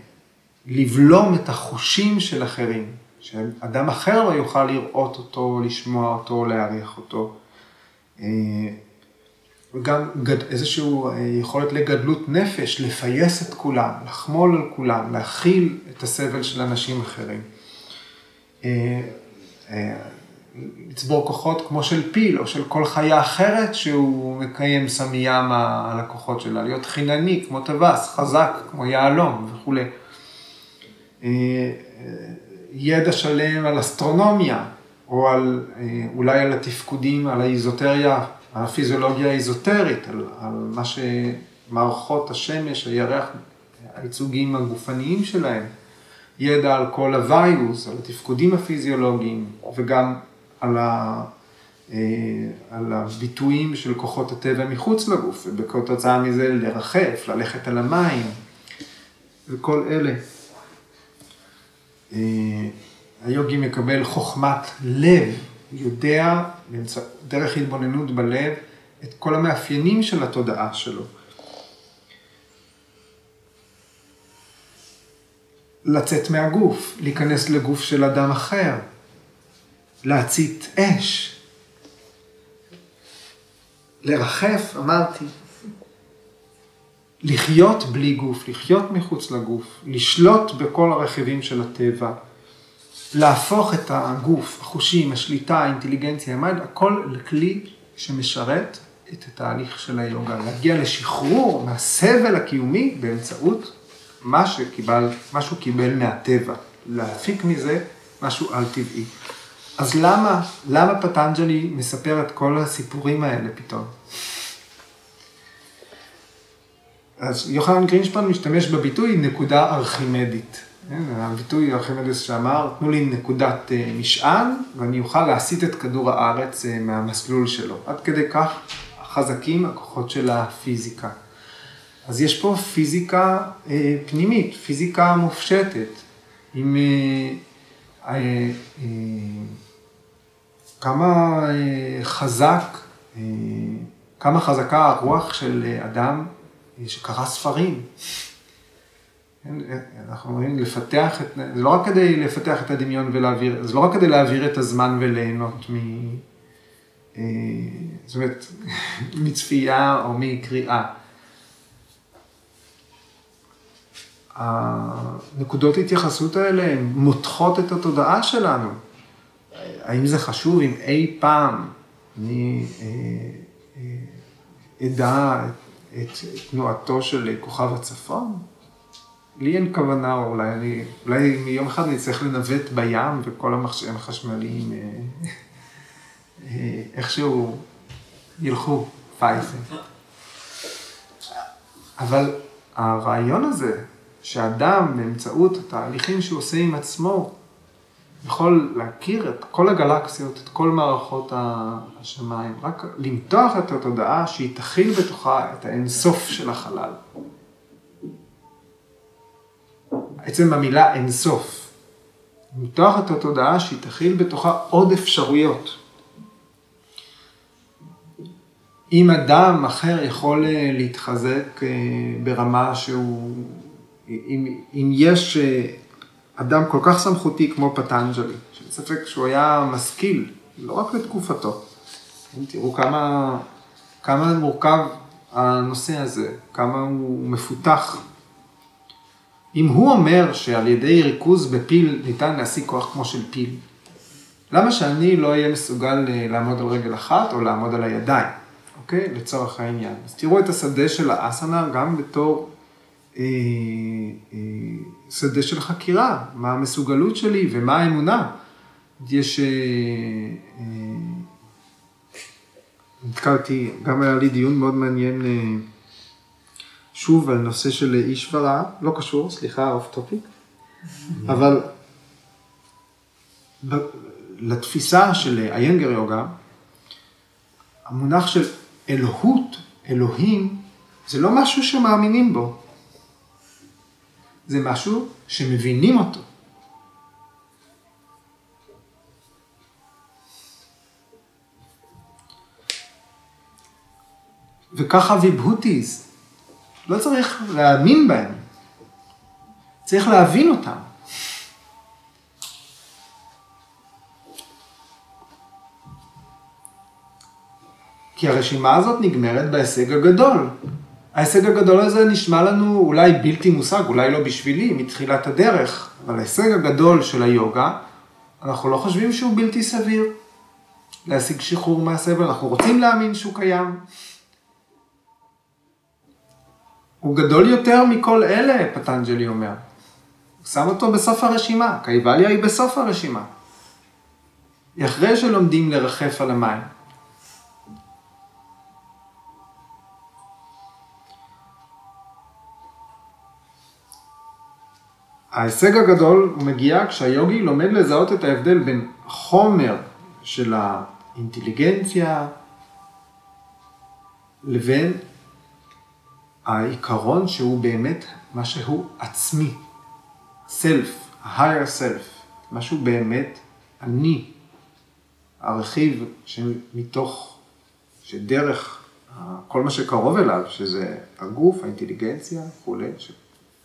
לבלום את החושים של אחרים, שאדם אחר לא יוכל לראות אותו, לשמוע אותו, להעריך אותו. אה, וגם איזושהי אה, יכולת לגדלות נפש, לפייס את כולם, לחמול על כולם, להכיל את הסבל של אנשים אחרים. אה, לצבור כוחות כמו של פיל או של כל חיה אחרת שהוא מקיים סמיאמה על הכוחות שלה, להיות חינני כמו טווס, חזק כמו יהלום וכולי. אה, ידע שלם על אסטרונומיה, או על, אה, אולי על התפקודים, על האיזוטריה, הפיזיולוגיה האיזוטרית, על, על מה שמערכות השמש, הירח, הייצוגים הגופניים שלהם, ידע על כל הוויוס, על התפקודים הפיזיולוגיים, וגם על, ה, אה, על הביטויים של כוחות הטבע מחוץ לגוף, ובכתוצאה מזה לרחף, ללכת על המים, וכל אלה. אה, היוגי מקבל חוכמת לב, יודע דרך התבוננות בלב את כל המאפיינים של התודעה שלו. לצאת מהגוף, להיכנס לגוף של אדם אחר, להצית אש, לרחף, אמרתי, לחיות בלי גוף, לחיות מחוץ לגוף, לשלוט בכל הרכיבים של הטבע, להפוך את הגוף, החושים, השליטה, האינטליגנציה, ה mind, הכל לכלי שמשרת את התהליך של היוגה, להגיע לשחרור מהסבל הקיומי באמצעות מה שקיבל, מה שהוא קיבל מהטבע, להפיק מזה משהו על-טבעי. אז למה, למה פטנג'לי מספר את כל הסיפורים האלה פתאום? אז יוחנן גרינשפן משתמש בביטוי נקודה ארכימדית. כן, הביטוי ארכימדס שאמר, תנו לי נקודת אה, משען ואני אוכל להסיט את כדור הארץ אה, מהמסלול שלו. עד כדי כך חזקים הכוחות של הפיזיקה. אז יש פה פיזיקה אה, פנימית, פיזיקה מופשטת, עם כמה חזק, כמה חזקה הרוח של אדם שקרא ספרים. כן, אנחנו אומרים לפתח את, זה לא רק כדי לפתח את הדמיון ולהעביר, זה לא רק כדי להעביר את הזמן וליהנות מ... אה, זאת אומרת, מצפייה או מקריאה. הנקודות התייחסות האלה הן מותחות את התודעה שלנו. האם זה חשוב אם אי פעם אני אה, אה, אדע את, את תנועתו של כוכב הצפון? לי אין כוונה, אולי אני, אולי מיום אחד אני צריך לנווט בים וכל המכשירים החשמליים אה, אה, איכשהו ילכו פייסן. אבל הרעיון הזה, שאדם באמצעות התהליכים שהוא עושה עם עצמו, יכול להכיר את כל הגלקסיות, את כל מערכות השמיים, רק למתוח את התודעה שהיא תכיל בתוכה את האינסוף של החלל. עצם המילה אינסוף. למתוח את התודעה שהיא תכיל בתוכה עוד אפשרויות. אם אדם אחר יכול אה, להתחזק אה, ברמה שהוא, אם, אם יש אה, אדם כל כך סמכותי כמו פטנג'לי, שאין ספק שהוא היה משכיל, לא רק לתקופתו. תראו כמה, כמה מורכב הנושא הזה, כמה הוא מפותח. אם הוא אומר שעל ידי ריכוז בפיל ניתן להשיג כוח כמו של פיל, למה שאני לא אהיה מסוגל לעמוד על רגל אחת או לעמוד על הידיים? אוקיי? לצורך העניין. אז תראו את השדה של האסנה גם בתור אה, אה, שדה של חקירה, מה המסוגלות שלי ומה האמונה. יש... אה, אה, נתקלתי, גם היה לי דיון מאוד מעניין אה, שוב על נושא של אישוורה, לא קשור, סליחה, off topic, אבל לתפיסה של איינגר יוגה, המונח של אלוהות, אלוהים, זה לא משהו שמאמינים בו. זה משהו שמבינים אותו. וככה ויבהוטיז, לא צריך להאמין בהם, צריך להבין אותם. כי הרשימה הזאת נגמרת בהישג הגדול. ההישג הגדול הזה נשמע לנו אולי בלתי מושג, אולי לא בשבילי, מתחילת הדרך, אבל ההישג הגדול של היוגה, אנחנו לא חושבים שהוא בלתי סביר. להשיג שחרור מהסבל, אנחנו רוצים להאמין שהוא קיים. הוא גדול יותר מכל אלה, פטנג'לי אומר. הוא שם אותו בסוף הרשימה, קייבליה היא בסוף הרשימה. אחרי שלומדים לרחף על המים. ההישג הגדול מגיע כשהיוגי לומד לזהות את ההבדל בין חומר של האינטליגנציה לבין העיקרון שהוא באמת מה שהוא עצמי, סלף, higher self, משהו באמת אני, הרכיב שמתוך, שדרך כל מה שקרוב אליו, שזה הגוף, האינטליגנציה וכולי,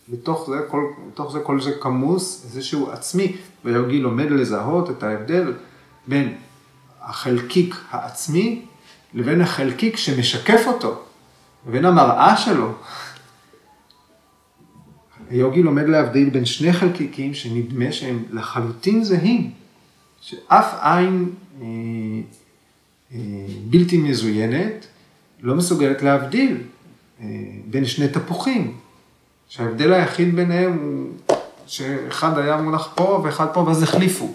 בתוך זה, כל, בתוך זה כל זה כמוס, איזשהו עצמי, ויוגי לומד לזהות את ההבדל בין החלקיק העצמי לבין החלקיק שמשקף אותו, לבין המראה שלו. היוגי לומד להבדיל בין שני חלקיקים שנדמה שהם לחלוטין זהים, שאף עין אה, אה, בלתי מזוינת לא מסוגלת להבדיל אה, בין שני תפוחים. שההבדל היחיד ביניהם הוא שאחד היה מונח פה ואחד פה, ואז החליפו.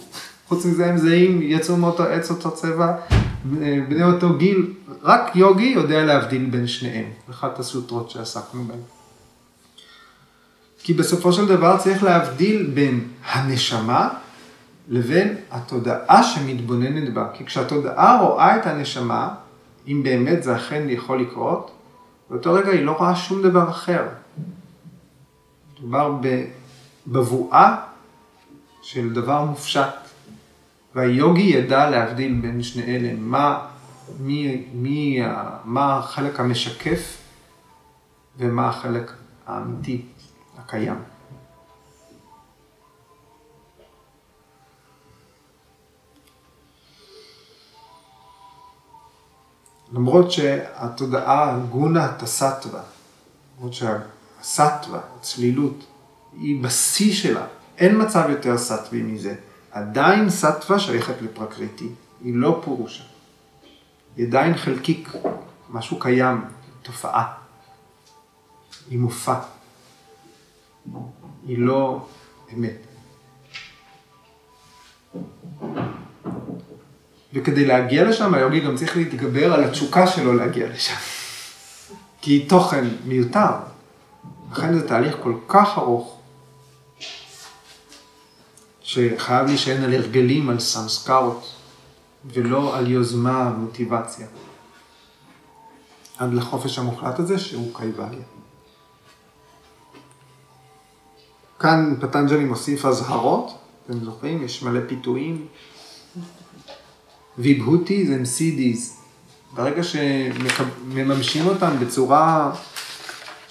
חוץ מזה הם זהים, יצאו מאותו עץ, אותו צבע, בני אותו גיל. רק יוגי יודע להבדיל בין שניהם, אחת הסוטרות שעסקנו בהן. כי בסופו של דבר צריך להבדיל בין הנשמה לבין התודעה שמתבוננת בה. כי כשהתודעה רואה את הנשמה, אם באמת זה אכן יכול לקרות, באותו רגע היא לא רואה שום דבר אחר. מדובר בבואה של דבר מופשט, והיוגי ידע להבדיל בין שני אלה, מה, מי, מי, מה החלק המשקף ומה החלק האמיתי, הקיים. למרות שהתודעה גונה תסטווה, למרות שה... הסטווה, הצלילות, היא בשיא שלה. אין מצב יותר סטווי מזה. עדיין סטווה שייכת לפרקריטי, היא לא פורושה. היא עדיין חלקיק, משהו קיים, תופעה. היא מופע. היא לא אמת. וכדי להגיע לשם, היוגי גם צריך להתגבר על התשוקה שלו להגיע לשם. כי היא תוכן מיותר. לכן זה תהליך כל כך ארוך, שחייב להישען על הרגלים, על סמסקרות, ולא על יוזמה ומוטיבציה. עד לחופש המוחלט הזה שהוא קייבליה. כאן פטנג'לי מוסיף אזהרות, אתם זוכרים? יש מלא פיתויים. ויבהותי זה מסידיז. ברגע שמממשים אותם בצורה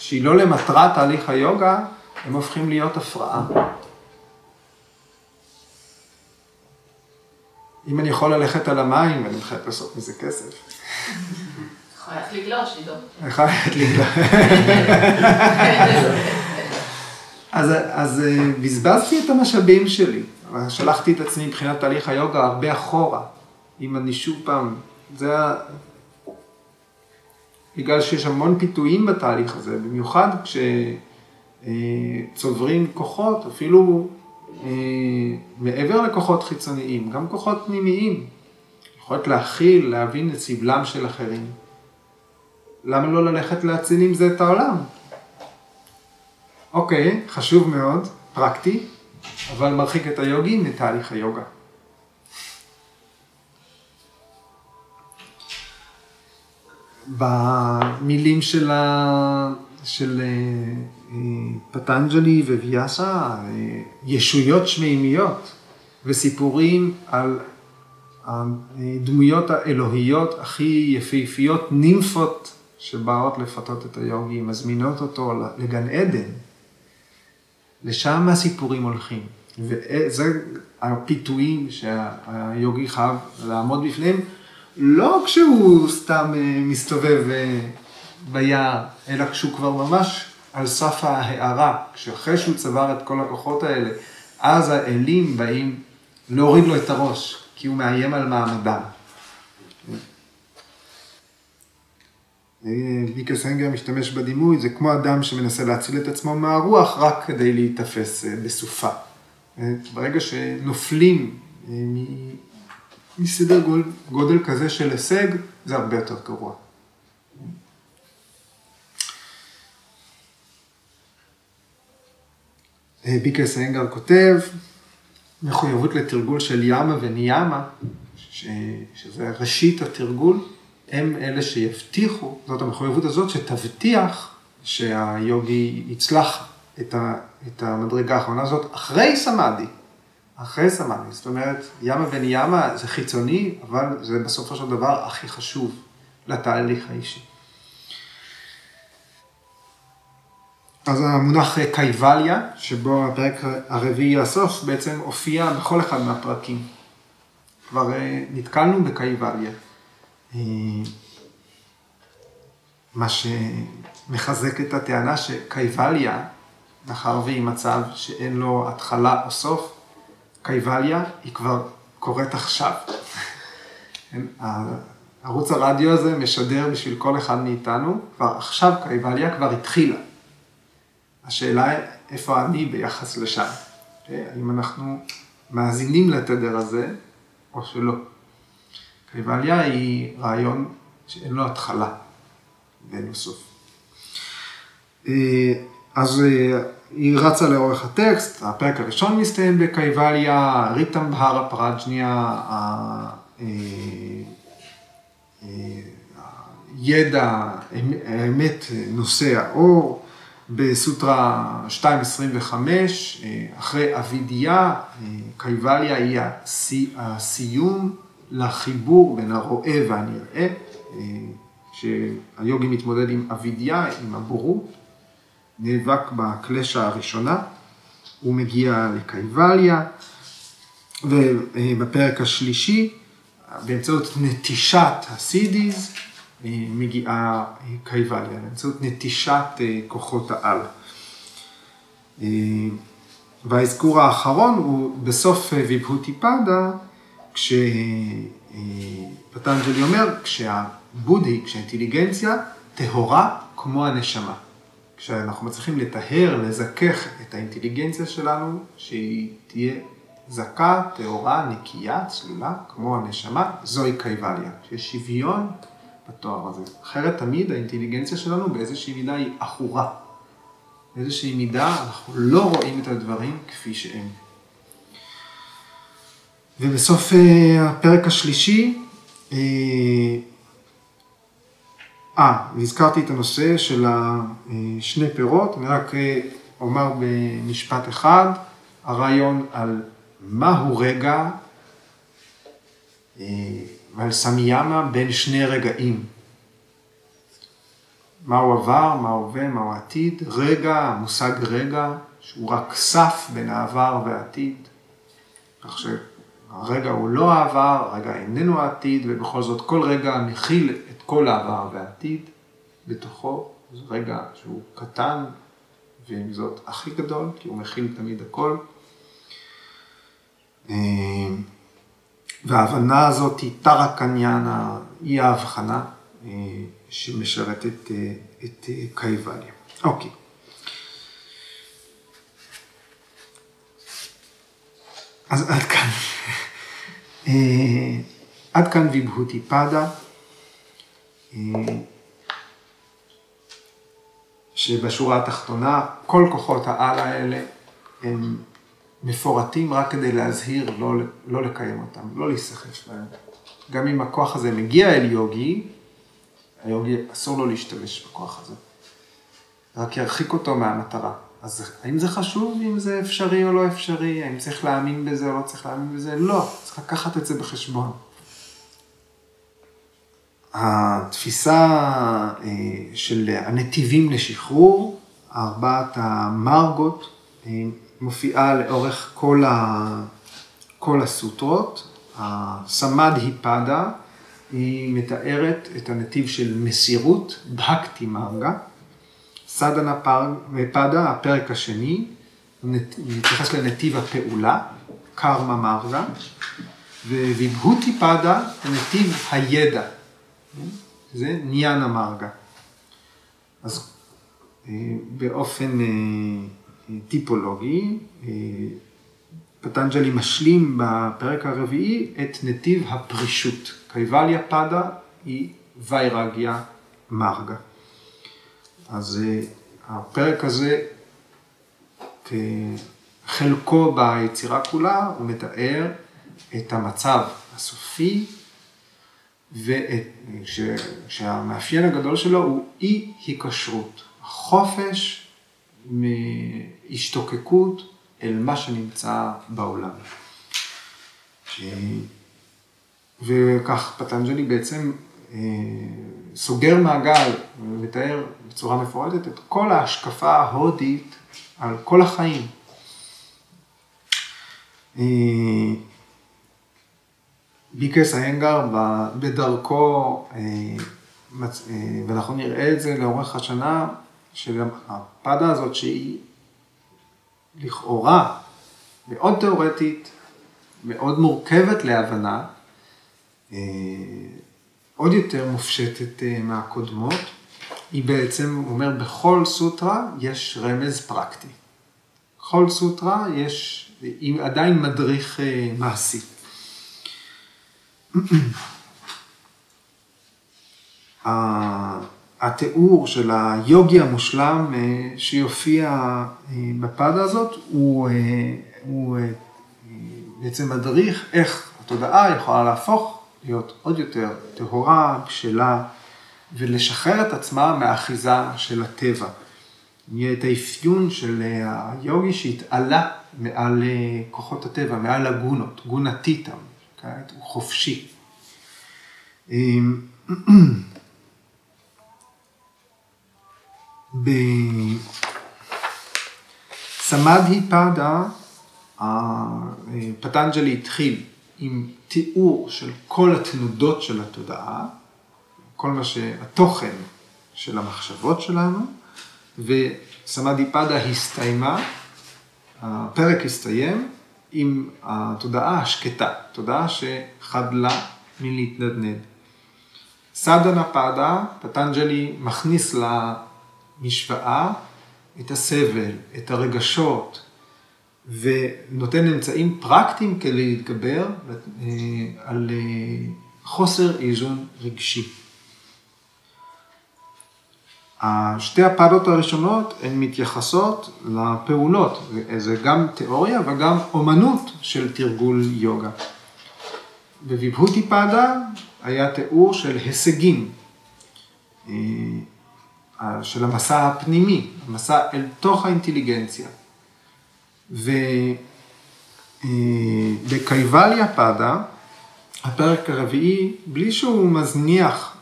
שהיא לא למטרת תהליך היוגה, הם הופכים להיות הפרעה. אם אני יכול ללכת על המים, אני חייב לעשות מזה כסף. ללכת לגלוש, עידו. ללכת לגלוש. אז, אז אה, בזבזתי את המשאבים שלי, שלחתי את עצמי מבחינת תהליך היוגה הרבה אחורה. אם אני שוב פעם, זה. בגלל שיש המון פיתויים בתהליך הזה, במיוחד כשצוברים כוחות, אפילו אה, מעבר לכוחות חיצוניים, גם כוחות פנימיים. יכולת להכיל, להבין את סבלם של אחרים. למה לא ללכת להציל עם זה את העולם? אוקיי, חשוב מאוד, פרקטי, אבל מרחיק את היוגי מתהליך היוגה. במילים של, ה... של אה, אה, פטנג'לי וויאסה, אה, ישויות שמימיות וסיפורים על הדמויות האלוהיות הכי יפהפיות, נימפות שבאות לפתות את היוגי, מזמינות אותו לגן עדן. לשם הסיפורים הולכים. וזה הפיתויים שהיוגי חייב לעמוד בפניהם, לא כשהוא סתם אה, מסתובב אה, ביער, אלא כשהוא כבר ממש על סף ההערה, כשאחרי שהוא צבר את כל הכוחות האלה, אז האלים באים להוריד לו את הראש, כי הוא מאיים על מעמדם. ויקה סנגר משתמש בדימוי, זה כמו אדם שמנסה להציל את עצמו מהרוח רק כדי להיתפס אה, בסופה. ברגע שנופלים אה, מסדר גודל כזה של הישג, זה הרבה יותר גרוע. אה, ביקר סנגר כותב, מחויבות לתרגול של ימה וניאמה, שזה ראשית התרגול, הם אלה שיבטיחו, זאת המחויבות הזאת שתבטיח שהיוגי יצלח את, ה, את המדרגה האחרונה הזאת אחרי סמאדי. אחרי סמאדי, זאת אומרת, ימה וניאמה זה חיצוני, אבל זה בסופו של דבר הכי חשוב לתהליך האישי. אז המונח קייבליה, שבו הפרק הרביעי הסוף, בעצם הופיע בכל אחד מהפרקים. כבר אה, נתקלנו בקייבליה. אה, מה שמחזק את הטענה שקייבליה, מאחר והיא מצב שאין לו התחלה או סוף, קייבליה היא כבר קורית עכשיו. ערוץ הרדיו הזה משדר בשביל כל אחד מאיתנו, כבר עכשיו קייבליה כבר התחילה. השאלה היא איפה אני ביחס לשם. האם אנחנו מאזינים לתדר הזה או שלא. קייבליה היא רעיון שאין לו התחלה ואין לו סוף. אה, אז אה, היא רצה לאורך הטקסט, הפרק הראשון מסתיים בקייבליה, ריטם בהרה פרג'ניה, הידע, האמת נושא האור, בסוטרה 2.25, אחרי אבידיה, קייבליה היא הסיום לחיבור בין הרואה והנראה, שהיוגי מתמודד עם אבידיה, עם הבורות, נאבק בקלשה הראשונה, הוא מגיע לקייבליה, ובפרק השלישי, באמצעות נטישת הסידיז, מגיעה קייבליה, באמצעות נטישת כוחות העל. והאזכור האחרון הוא בסוף ויבהוטיפדה, כשפטנג'לי אומר, כשהבודהי, כשהאינטליגנציה טהורה כמו הנשמה. כשאנחנו מצליחים לטהר, לזכך את האינטליגנציה שלנו, שהיא תהיה זכה, טהורה, נקייה, צלולה, כמו הנשמה, זוהי קייבליה. שיש שוויון בתואר הזה. אחרת תמיד האינטליגנציה שלנו באיזושהי מידה היא עכורה. באיזושהי מידה אנחנו לא רואים את הדברים כפי שהם. ובסוף אה, הפרק השלישי, אה, אה והזכרתי את הנושא של השני פירות, אני רק אה, אומר במשפט אחד, הרעיון על מהו רגע ועל סמיאמה בין שני רגעים. מהו עבר, מהו הווה, מהו עתיד, רגע, המושג רגע, שהוא רק סף בין העבר והעתיד. כך שהרגע הוא לא העבר, הרגע איננו העתיד, ובכל זאת כל רגע מכיל כל העבר והעתיד בתוכו. זה רגע שהוא קטן, ועם זאת הכי גדול, כי הוא מכיל תמיד הכל. אה, וההבנה הזאת היא טרה קניאנה, היא ההבחנה אה, שמשרתת אה, את קייבליה. אוקיי. אז עד כאן, עד כאן ויבהותי פדה, שבשורה התחתונה כל כוחות העל האלה הם מפורטים רק כדי להזהיר, לא, לא לקיים אותם, לא להיסחף בהם. גם אם הכוח הזה מגיע אל יוגי, היוגי אסור לו להשתמש בכוח הזה. רק ירחיק אותו מהמטרה. אז האם זה חשוב, אם זה אפשרי או לא אפשרי, האם צריך להאמין בזה או לא צריך להאמין בזה? לא, צריך לקחת את זה בחשבון. התפיסה אה, של הנתיבים לשחרור, ארבעת המרגות, אה, מופיעה לאורך כל, ה... כל הסוטרות. הסמד היפדה, היא מתארת את הנתיב של מסירות, בהקטי מרגה. סדנה פדה, הפרק השני, מתייחס לנתיב הפעולה, קרמה מרגה, וויבהותי פדה, נתיב הידע, זה ניאנה מרגה. אז אה, באופן אה, טיפולוגי. אה, פטנג'לי משלים בפרק הרביעי את נתיב הפרישות. קייבליה פדה היא ויירגיה מרגה. אז הפרק הזה, כחלקו ביצירה כולה, הוא מתאר את המצב הסופי, ושהמאפיין הגדול שלו הוא אי היקשרות, חופש מהשתוקקות אל מה שנמצא בעולם. וכך פטנג'לי בעצם אה, סוגר מעגל ומתאר בצורה מפורטת את כל ההשקפה ההודית על כל החיים. אה, ביקס האנגר בדרכו, אה, ואנחנו נראה את זה לאורך השנה, שהפדה הזאת שהיא לכאורה מאוד תיאורטית, מאוד מורכבת להבנה, אה, עוד יותר מופשטת אה, מהקודמות, היא בעצם, אומר, בכל סוטרה יש רמז פרקטי. בכל סוטרה יש, היא עדיין מדריך אה, מעשי. התיאור של היוגי המושלם אה, שיופיע אה, בפדה הזאת, הוא, אה, הוא בעצם מדריך איך התודעה יכולה להפוך להיות עוד יותר טהורה, בשלה, ולשחרר את עצמה מהאחיזה של הטבע. יהיה את האפיון של היוגי שהתעלה מעל כוחות הטבע, מעל הגונות, גונתיתם, הוא חופשי. בסמדהי פדה, פטנג'לי התחיל עם תיאור של כל התנודות של התודעה, כל מה שהתוכן של המחשבות שלנו, וסמדהי פדה הסתיימה הפרק הסתיים עם התודעה השקטה, תודעה שחדלה מלהתנדנד. סדנה פאדה, פטנג'לי מכניס למשוואה את הסבל, את הרגשות, ונותן אמצעים פרקטיים כדי להתגבר אה, על אה, חוסר איזון רגשי. שתי הפעלות הראשונות הן מתייחסות לפעולות, זה גם תיאוריה וגם אומנות של תרגול יוגה. בביבהותי פאדה היה תיאור של הישגים, אה, של המסע הפנימי, המסע אל תוך האינטליגנציה. ובקייבליה פאדה, הפרק הרביעי, בלי שהוא מזניח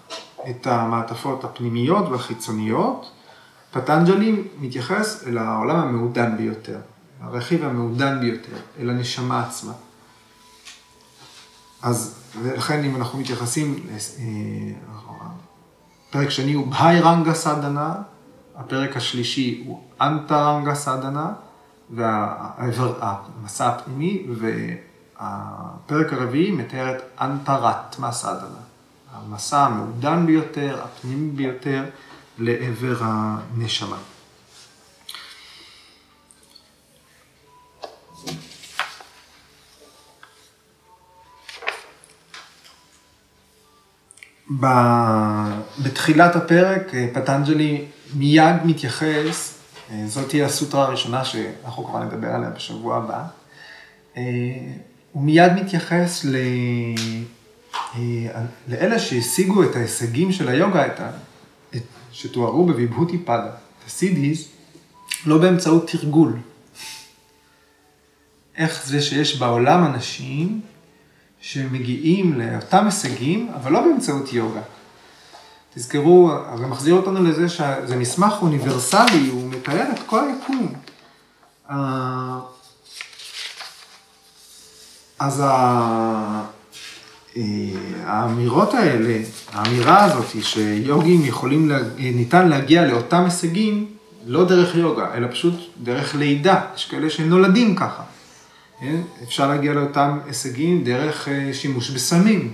את המעטפות הפנימיות והחיצוניות, פטנג'לי מתייחס אל העולם המעודן ביותר, הרכיב המעודן ביותר, אל הנשמה עצמה. אז לכן אם אנחנו מתייחסים, הפרק שני הוא בהאי רנגה סדנה, הפרק השלישי הוא אנטה רנגה סדנה, והמסע הפנימי, והפרק הרביעי מתאר את אנטרטמה סדנה, המסע המעודן ביותר, הפנימי ביותר, לעבר הנשמה. בתחילת הפרק פטנג'לי מיד מתייחס, זאת תהיה הסוטרה הראשונה שאנחנו כבר נדבר עליה בשבוע הבא, הוא מיד מתייחס. לאלה שהשיגו את ההישגים של היוגה, את ה... שתוארו בביבהותי פאדה, את הסידיז, לא באמצעות תרגול. איך זה שיש בעולם אנשים שמגיעים לאותם הישגים, אבל לא באמצעות יוגה. תזכרו, זה מחזיר אותנו לזה שזה מסמך אוניברסלי, הוא מתאר את כל היקום. אז אה, האמירות האלה, האמירה הזאת שיוגים יכולים, ניתן להגיע לאותם הישגים, לא דרך יוגה, אלא פשוט דרך לידה. יש כאלה שנולדים ככה. כן? אפשר להגיע לאותם הישגים דרך אה, שימוש בסמים,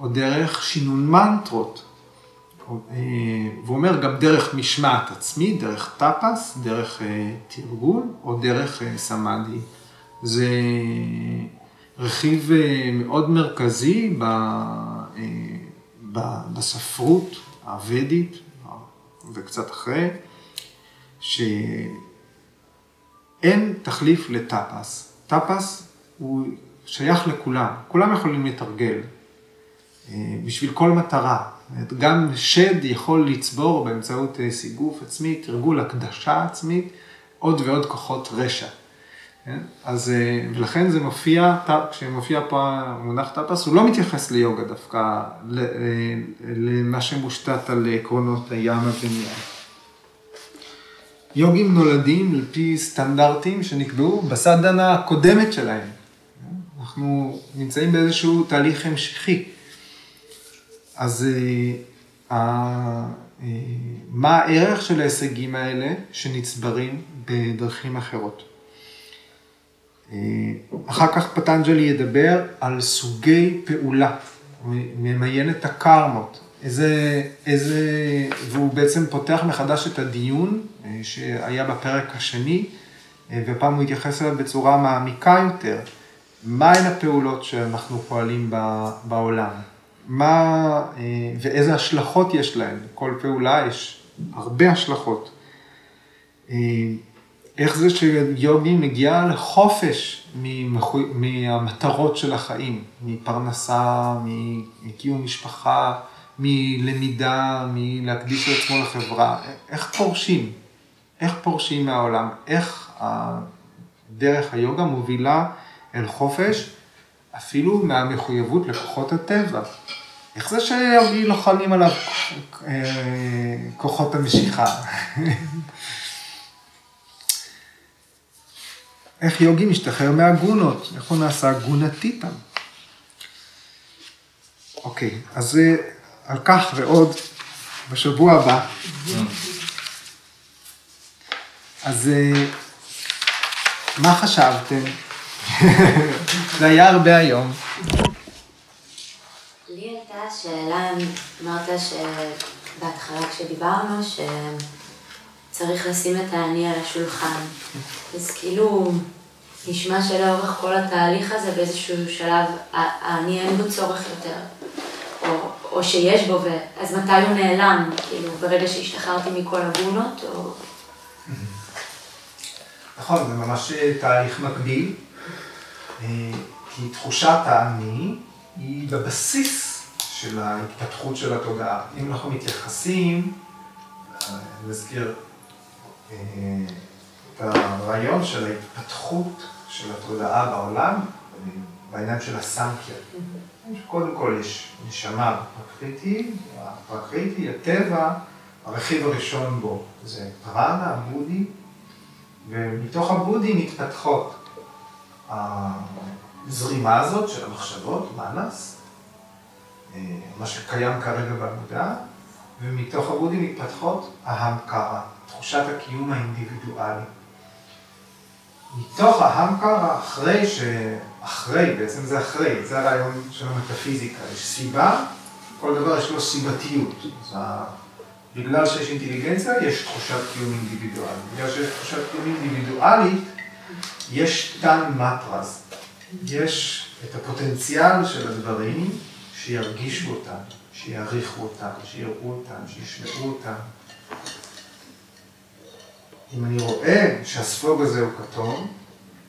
או דרך שינון מנטרות. אה, והוא אומר גם דרך משמעת עצמית, דרך טאפס, דרך תרגול, או דרך סמאדי. זה רכיב מאוד מרכזי בספרות הוודית, וקצת אחרי, שאין תחליף לטאפס. טאפס הוא שייך לכולם, כולם יכולים לתרגל בשביל כל מטרה. גם שד יכול לצבור באמצעות סיגוף עצמי, תרגול הקדשה עצמית, עוד ועוד כוחות רשע. כן? אז ולכן זה מופיע, כשמופיע פה המונח טאפס, הוא לא מתייחס ליוגה דווקא, למה שמושתת על עקרונות הימה ונייה. יוגים נולדים על פי סטנדרטים שנקבעו בסדנה הקודמת שלהם. אנחנו נמצאים באיזשהו תהליך המשכי. אז מה הערך של ההישגים האלה שנצברים בדרכים אחרות? אחר כך פטנג'לי ידבר על סוגי פעולה, הוא ממיין את הקרמות, איזה, איזה, והוא בעצם פותח מחדש את הדיון שהיה בפרק השני, ופעם הוא התייחס אליו בצורה מעמיקה יותר, מהן הפעולות שאנחנו פועלים בעולם, מה, ואיזה השלכות יש להן, כל פעולה יש הרבה השלכות. איך זה שיוגי מגיע לחופש ממחו... מהמטרות של החיים, מפרנסה, מקיום משפחה, מלמידה, מלהקדיש את עצמו לחברה, איך פורשים? איך פורשים מהעולם? איך דרך היוגה מובילה אל חופש, אפילו מהמחויבות לכוחות הטבע? איך זה שיוגי לא חלים עליו אה, כוחות המשיכה? איך יוגי משתחרר מהגונות, איך הוא נעשה גונתיתם. אוקיי, אז זה על כך ועוד בשבוע הבא. אז מה חשבתם? זה היה הרבה היום. לי הייתה שאלה, אמרת שבהתחלה כשדיברנו, שצריך לשים את האני על השולחן. אז כאילו, נשמע שלאורך כל התהליך הזה באיזשהו שלב, האני אין בו צורך יותר, או, או שיש בו, אז מתי הוא נעלם? כאילו, ברגע שהשתחררתי מכל הגונות, או... נכון, זה ממש תהליך מקביל, אה, כי תחושת האני היא בבסיס של ההתפתחות של התודעה. אם אנחנו מתייחסים, אני מזכיר אה, את הרעיון של ההתפתחות של התודעה בעולם, בעניין של הסנקיה. קודם כל יש נשמה פרקריטי, הפרקריטי, הטבע, הרכיב הראשון בו זה פרנה, הבודי, ומתוך הבודי מתפתחות הזרימה הזאת של המחשבות, מנס, אה, מה שקיים כרגע במודע, ומתוך הבודי מתפתחות ההמקרה, תחושת הקיום האינדיבידואלי. מתוך ההמקרה, אחרי ש... אחרי, בעצם זה אחרי, זה הרעיון של המטאפיזיקה, יש סיבה, כל דבר יש לו סיבתיות. אז בגלל שיש אינטליגנציה, יש תחושת קיום אינדיבידואלי. בגלל שיש תחושת קיום אינדיבידואלית, יש טעם מטרז. יש את הפוטנציאל של הדברים שירגישו אותם, שיעריכו אותם, שיראו אותם, שישמעו אותם. אם אני רואה שהספוג הזה הוא כתום,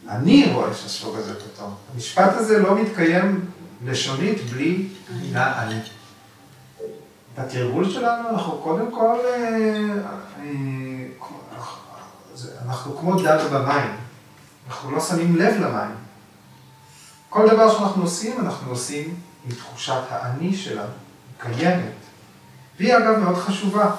אני רואה שהספוג הזה כתום. המשפט הזה לא מתקיים לשונית בלי מילה אני. בתרגול שלנו אנחנו קודם כל, אה, אה, אנחנו כמו דג במים, אנחנו לא שמים לב למים. כל דבר שאנחנו עושים, אנחנו עושים עם תחושת האני שלנו, קיימת. והיא אגב מאוד חשובה.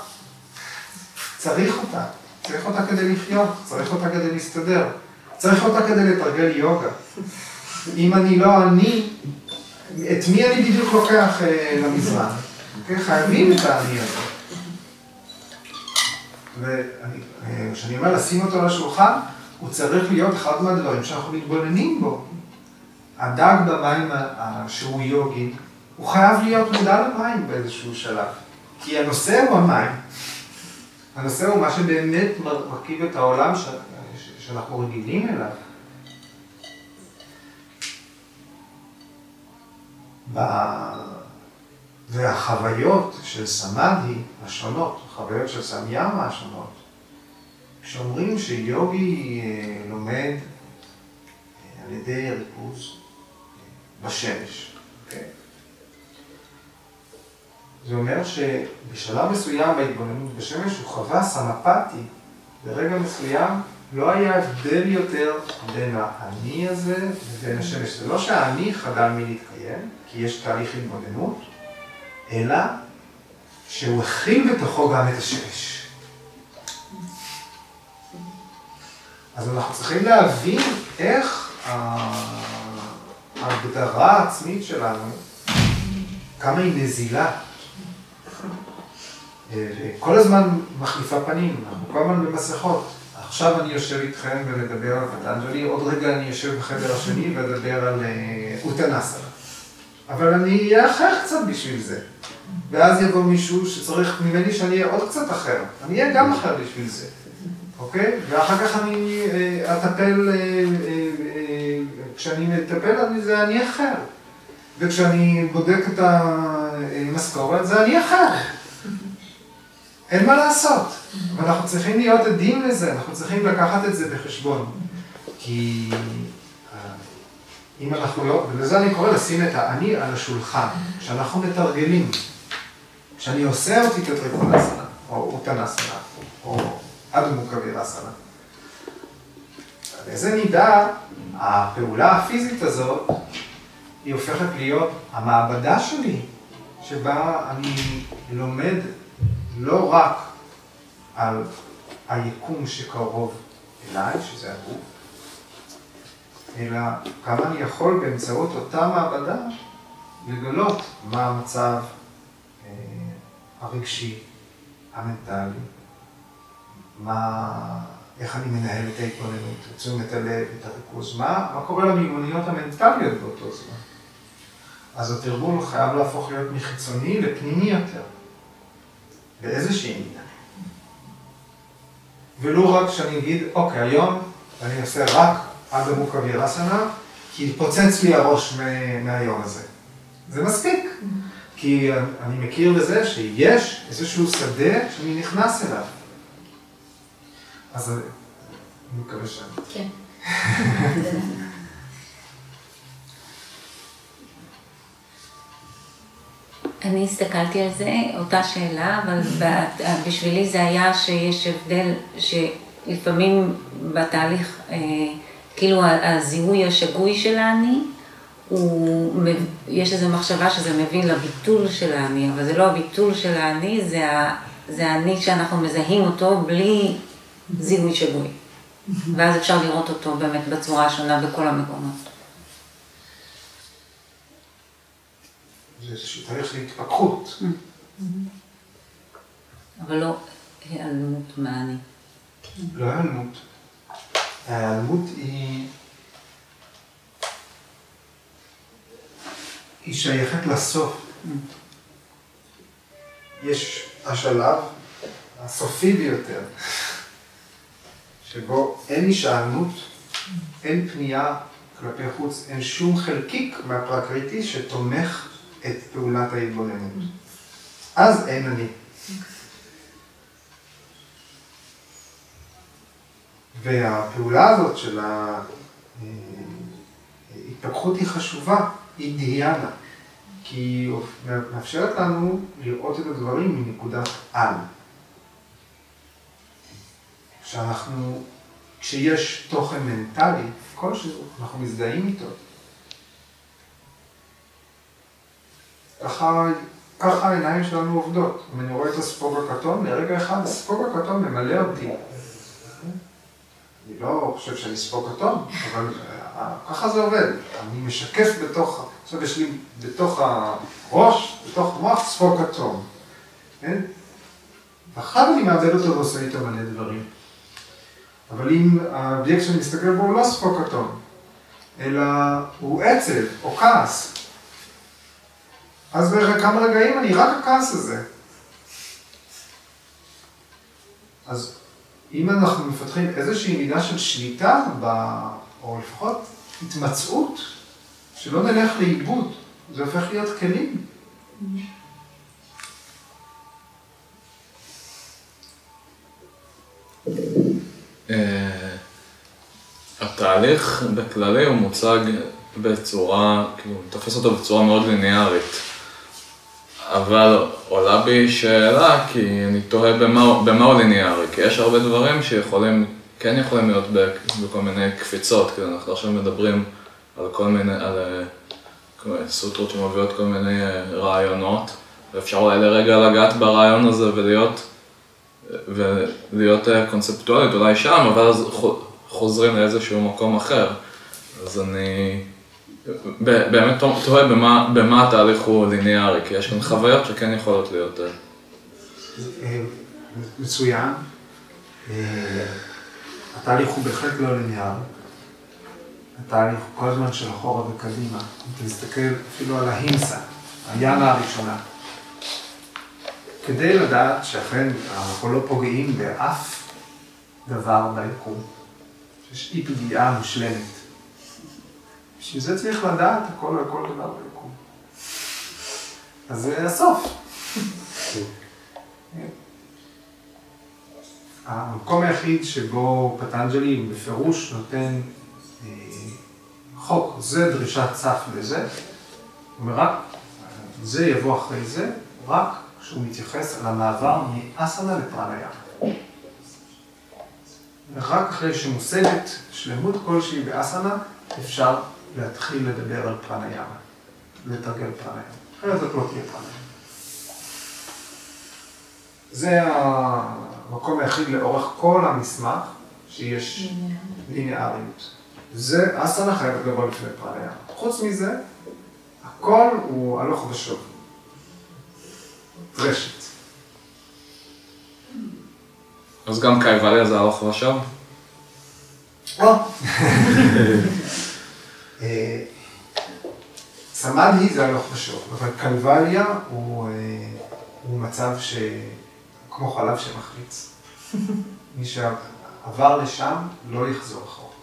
צריך אותה, צריך אותה כדי לחיות, צריך אותה כדי להסתדר, צריך אותה כדי לתרגל יוגה. אם אני לא אני, את מי אני בדיוק לוקח אה, למזרח? כן, חייבים את האני הזה. וכשאני אומר לשים אותו על השולחן, הוא צריך להיות אחד מהדברים שאנחנו מתבוננים בו. הדג במים שהוא יוגי, הוא חייב להיות מודע למים באיזשהו שלב. כי הנושא הוא המים. הנושא הוא מה שבאמת מרכיב את העולם שאנחנו רגילים אליו. והחוויות של סמאדי השונות, החוויות של סמיאמה השונות, כשאומרים שיוגי אה, לומד אה, על ידי ריכוז אה, בשמש, זה אומר שבשלב מסוים בהתבוננות בשמש הוא חווה סמפתי, ברגע מסוים לא היה הבדל יותר בין האני הזה לבין השמש. זה לא שהאני חדל מלהתקיים, כי יש תהליך התבוננות, אלא שהוא הכיל בתוכו גם את השמש. אז אנחנו צריכים להבין איך ההגדרה העצמית שלנו, כמה היא נזילה. כל הזמן מחליפה פנים, אנחנו כל הזמן במסכות. עכשיו אני יושב איתכם ומדבר על פטנג'לי, עוד רגע אני יושב בחדר השני ואדבר על אה, אוטנסה. אבל אני אהיה אחר קצת בשביל זה. ואז יבוא מישהו שצריך ממני שאני אהיה עוד קצת אחר. אני אהיה גם אחר בשביל זה, אוקיי? ואחר כך אני אה, אטפל, אה, כשאני מטפל אני זה אני אחר. וכשאני בודק את המשכורת זה אני אחר. אין מה לעשות. ואנחנו צריכים להיות עדים לזה, אנחנו צריכים לקחת את זה בחשבון. כי אה, אם אנחנו לא, ולזה אני קורא לשים את האני על השולחן, כשאנחנו מתרגלים, כשאני עושה אותי כטריפולסנה, או אוטנסנה, או אדמוקווירסנה, באיזה מידה הפעולה הפיזית הזאת, היא הופכת להיות המעבדה שלי, שבה אני לומד לא רק על היקום שקרוב אליי, שזה הגוף, אלא כמה אני יכול באמצעות אותה מעבדה לגלות מה המצב אה, הרגשי, המנטלי, מה איך אני מנהל את ההתבוננות, את תשומת הלב, את הריכוז, מה, מה קורה למיגוניות המנטליות באותו זמן. אז התרגול חייב להפוך להיות מחיצוני לפנימי יותר, באיזושהי מידה. ולו רק שאני אגיד, אוקיי, היום אני אעשה רק עד עמוק אווירסנה, כי יתפוצץ לי הראש מהיום הזה. זה מספיק, כי אני מכיר בזה שיש איזשהו שדה שאני נכנס אליו. אז אני מקווה שאני. כן. אני הסתכלתי על זה, אותה שאלה, אבל בשבילי זה היה שיש הבדל, שלפעמים בתהליך, אה, כאילו הזיהוי השגוי של האני, הוא, יש איזו מחשבה שזה מביא לביטול של האני, אבל זה לא הביטול של האני, זה, זה האני שאנחנו מזהים אותו בלי זיהוי שגוי. ואז אפשר לראות אותו באמת בצורה השונה בכל המקומות. זה איזשהו תהליך של התפכחות. אבל לא היעלמות מהאני. לא היעלמות. ההיעלמות היא... היא שייכת לסוף. יש השלב הסופי ביותר, שבו אין הישענות, אין פנייה כלפי חוץ, אין שום חלקיק מהפרקריטי שתומך את פעולת ההתבוננות. אז אין אני. והפעולה הזאת של ההתפתחות היא חשובה, היא דיאנה, כי היא מאפשרת לנו לראות את הדברים מנקודת על. כשאנחנו, כשיש תוכן מנטלי כלשהו, אנחנו מזדהים איתו. ככה, העיניים שלנו עובדות. אם אני רואה את הספוג הכתום, לרגע אחד הספוג הכתום ממלא אותי. אני לא חושב שאני ספוג כתום, אבל אה, ככה זה עובד. אני משקף בתוך, עכשיו יש לי בתוך הראש, בתוך המוח ספוג כתום. כן? ואחר אני מעבד אותו ועושה איתו מלא דברים. אבל אם האובייקט שאני מסתכל בו הוא לא ספוג כתום, אלא הוא עצב או כעס, אז בכמה רגעים אני רק הכעס הזה. אז אם אנחנו מפתחים איזושהי מידה של שליטה, ב... או לפחות התמצאות, שלא נלך לאיבוד, זה הופך להיות כלים. אה, התהליך בכללי הוא מוצג בצורה, כאילו, תופס אותו בצורה מאוד ליניארית. אבל עולה בי שאלה, כי אני תוהה במה, במה הוא ליניארי, כי יש הרבה דברים שיכולים, כן יכולים להיות בכל מיני קפיצות, כאילו אנחנו עכשיו מדברים על כל מיני, על כל מיני סוטרות שמביאות כל מיני אה, רעיונות, ואפשר אולי לרגע לגעת ברעיון הזה ולהיות, ולהיות אה, קונספטואלית אולי שם, אבל אז חוזרים לאיזשהו מקום אחר. אז אני... באמת תוהה במה, במה התהליך הוא ליניארי, כי יש כאן חוויות שכן יכולות להיות. אה. אה, מצוין. אה, התהליך הוא בהחלט לא ליניארי. התהליך הוא כל הזמן של אחורה וקדימה. אם אתה מסתכל אפילו על ההימסה, היאנה הראשונה. כדי לדעת שאכן אנחנו לא פוגעים באף דבר ביקום, שיש אי פגיעה מושלמת. בשביל זה צריך לדעת הכל על כל דבר ביקום. אז זה הסוף. המקום היחיד שבו פטנג'לי בפירוש נותן אה, חוק, זה דרישת סף לזה, הוא אומר רק, זה יבוא אחרי זה, רק כשהוא מתייחס על המעבר מאסנה לפרנייה. ורק אחרי שמושגת שלמות כלשהי באסנה, אפשר להתחיל לדבר על פרניאמה, לתרגל פרניאמה. אחרת זאת לא תהיה פרניאמה. זה המקום היחיד לאורך כל המסמך שיש ליניאריות. זה אסנה חייבת לבוא לפני פרניאמה. חוץ מזה, הכל הוא הלוך ושוב. רשת. אז גם קייבליה זה הלוך ושוב? אה, סמדהי זה הלוך ושוב, אבל קלווליה הוא, אה, הוא מצב ש... כמו חלב שמחליץ. מי שעבר לשם לא יחזור אחורה.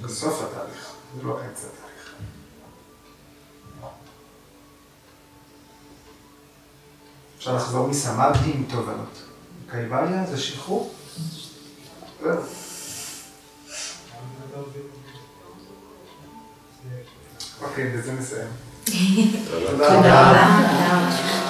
בסוף התהליך, זה לא אמצע התהליך. אפשר לחזור מסמדהי עם תובנות. קייבליה זה שחרור. זהו. אוקיי, בזה נסיים. תודה. רבה.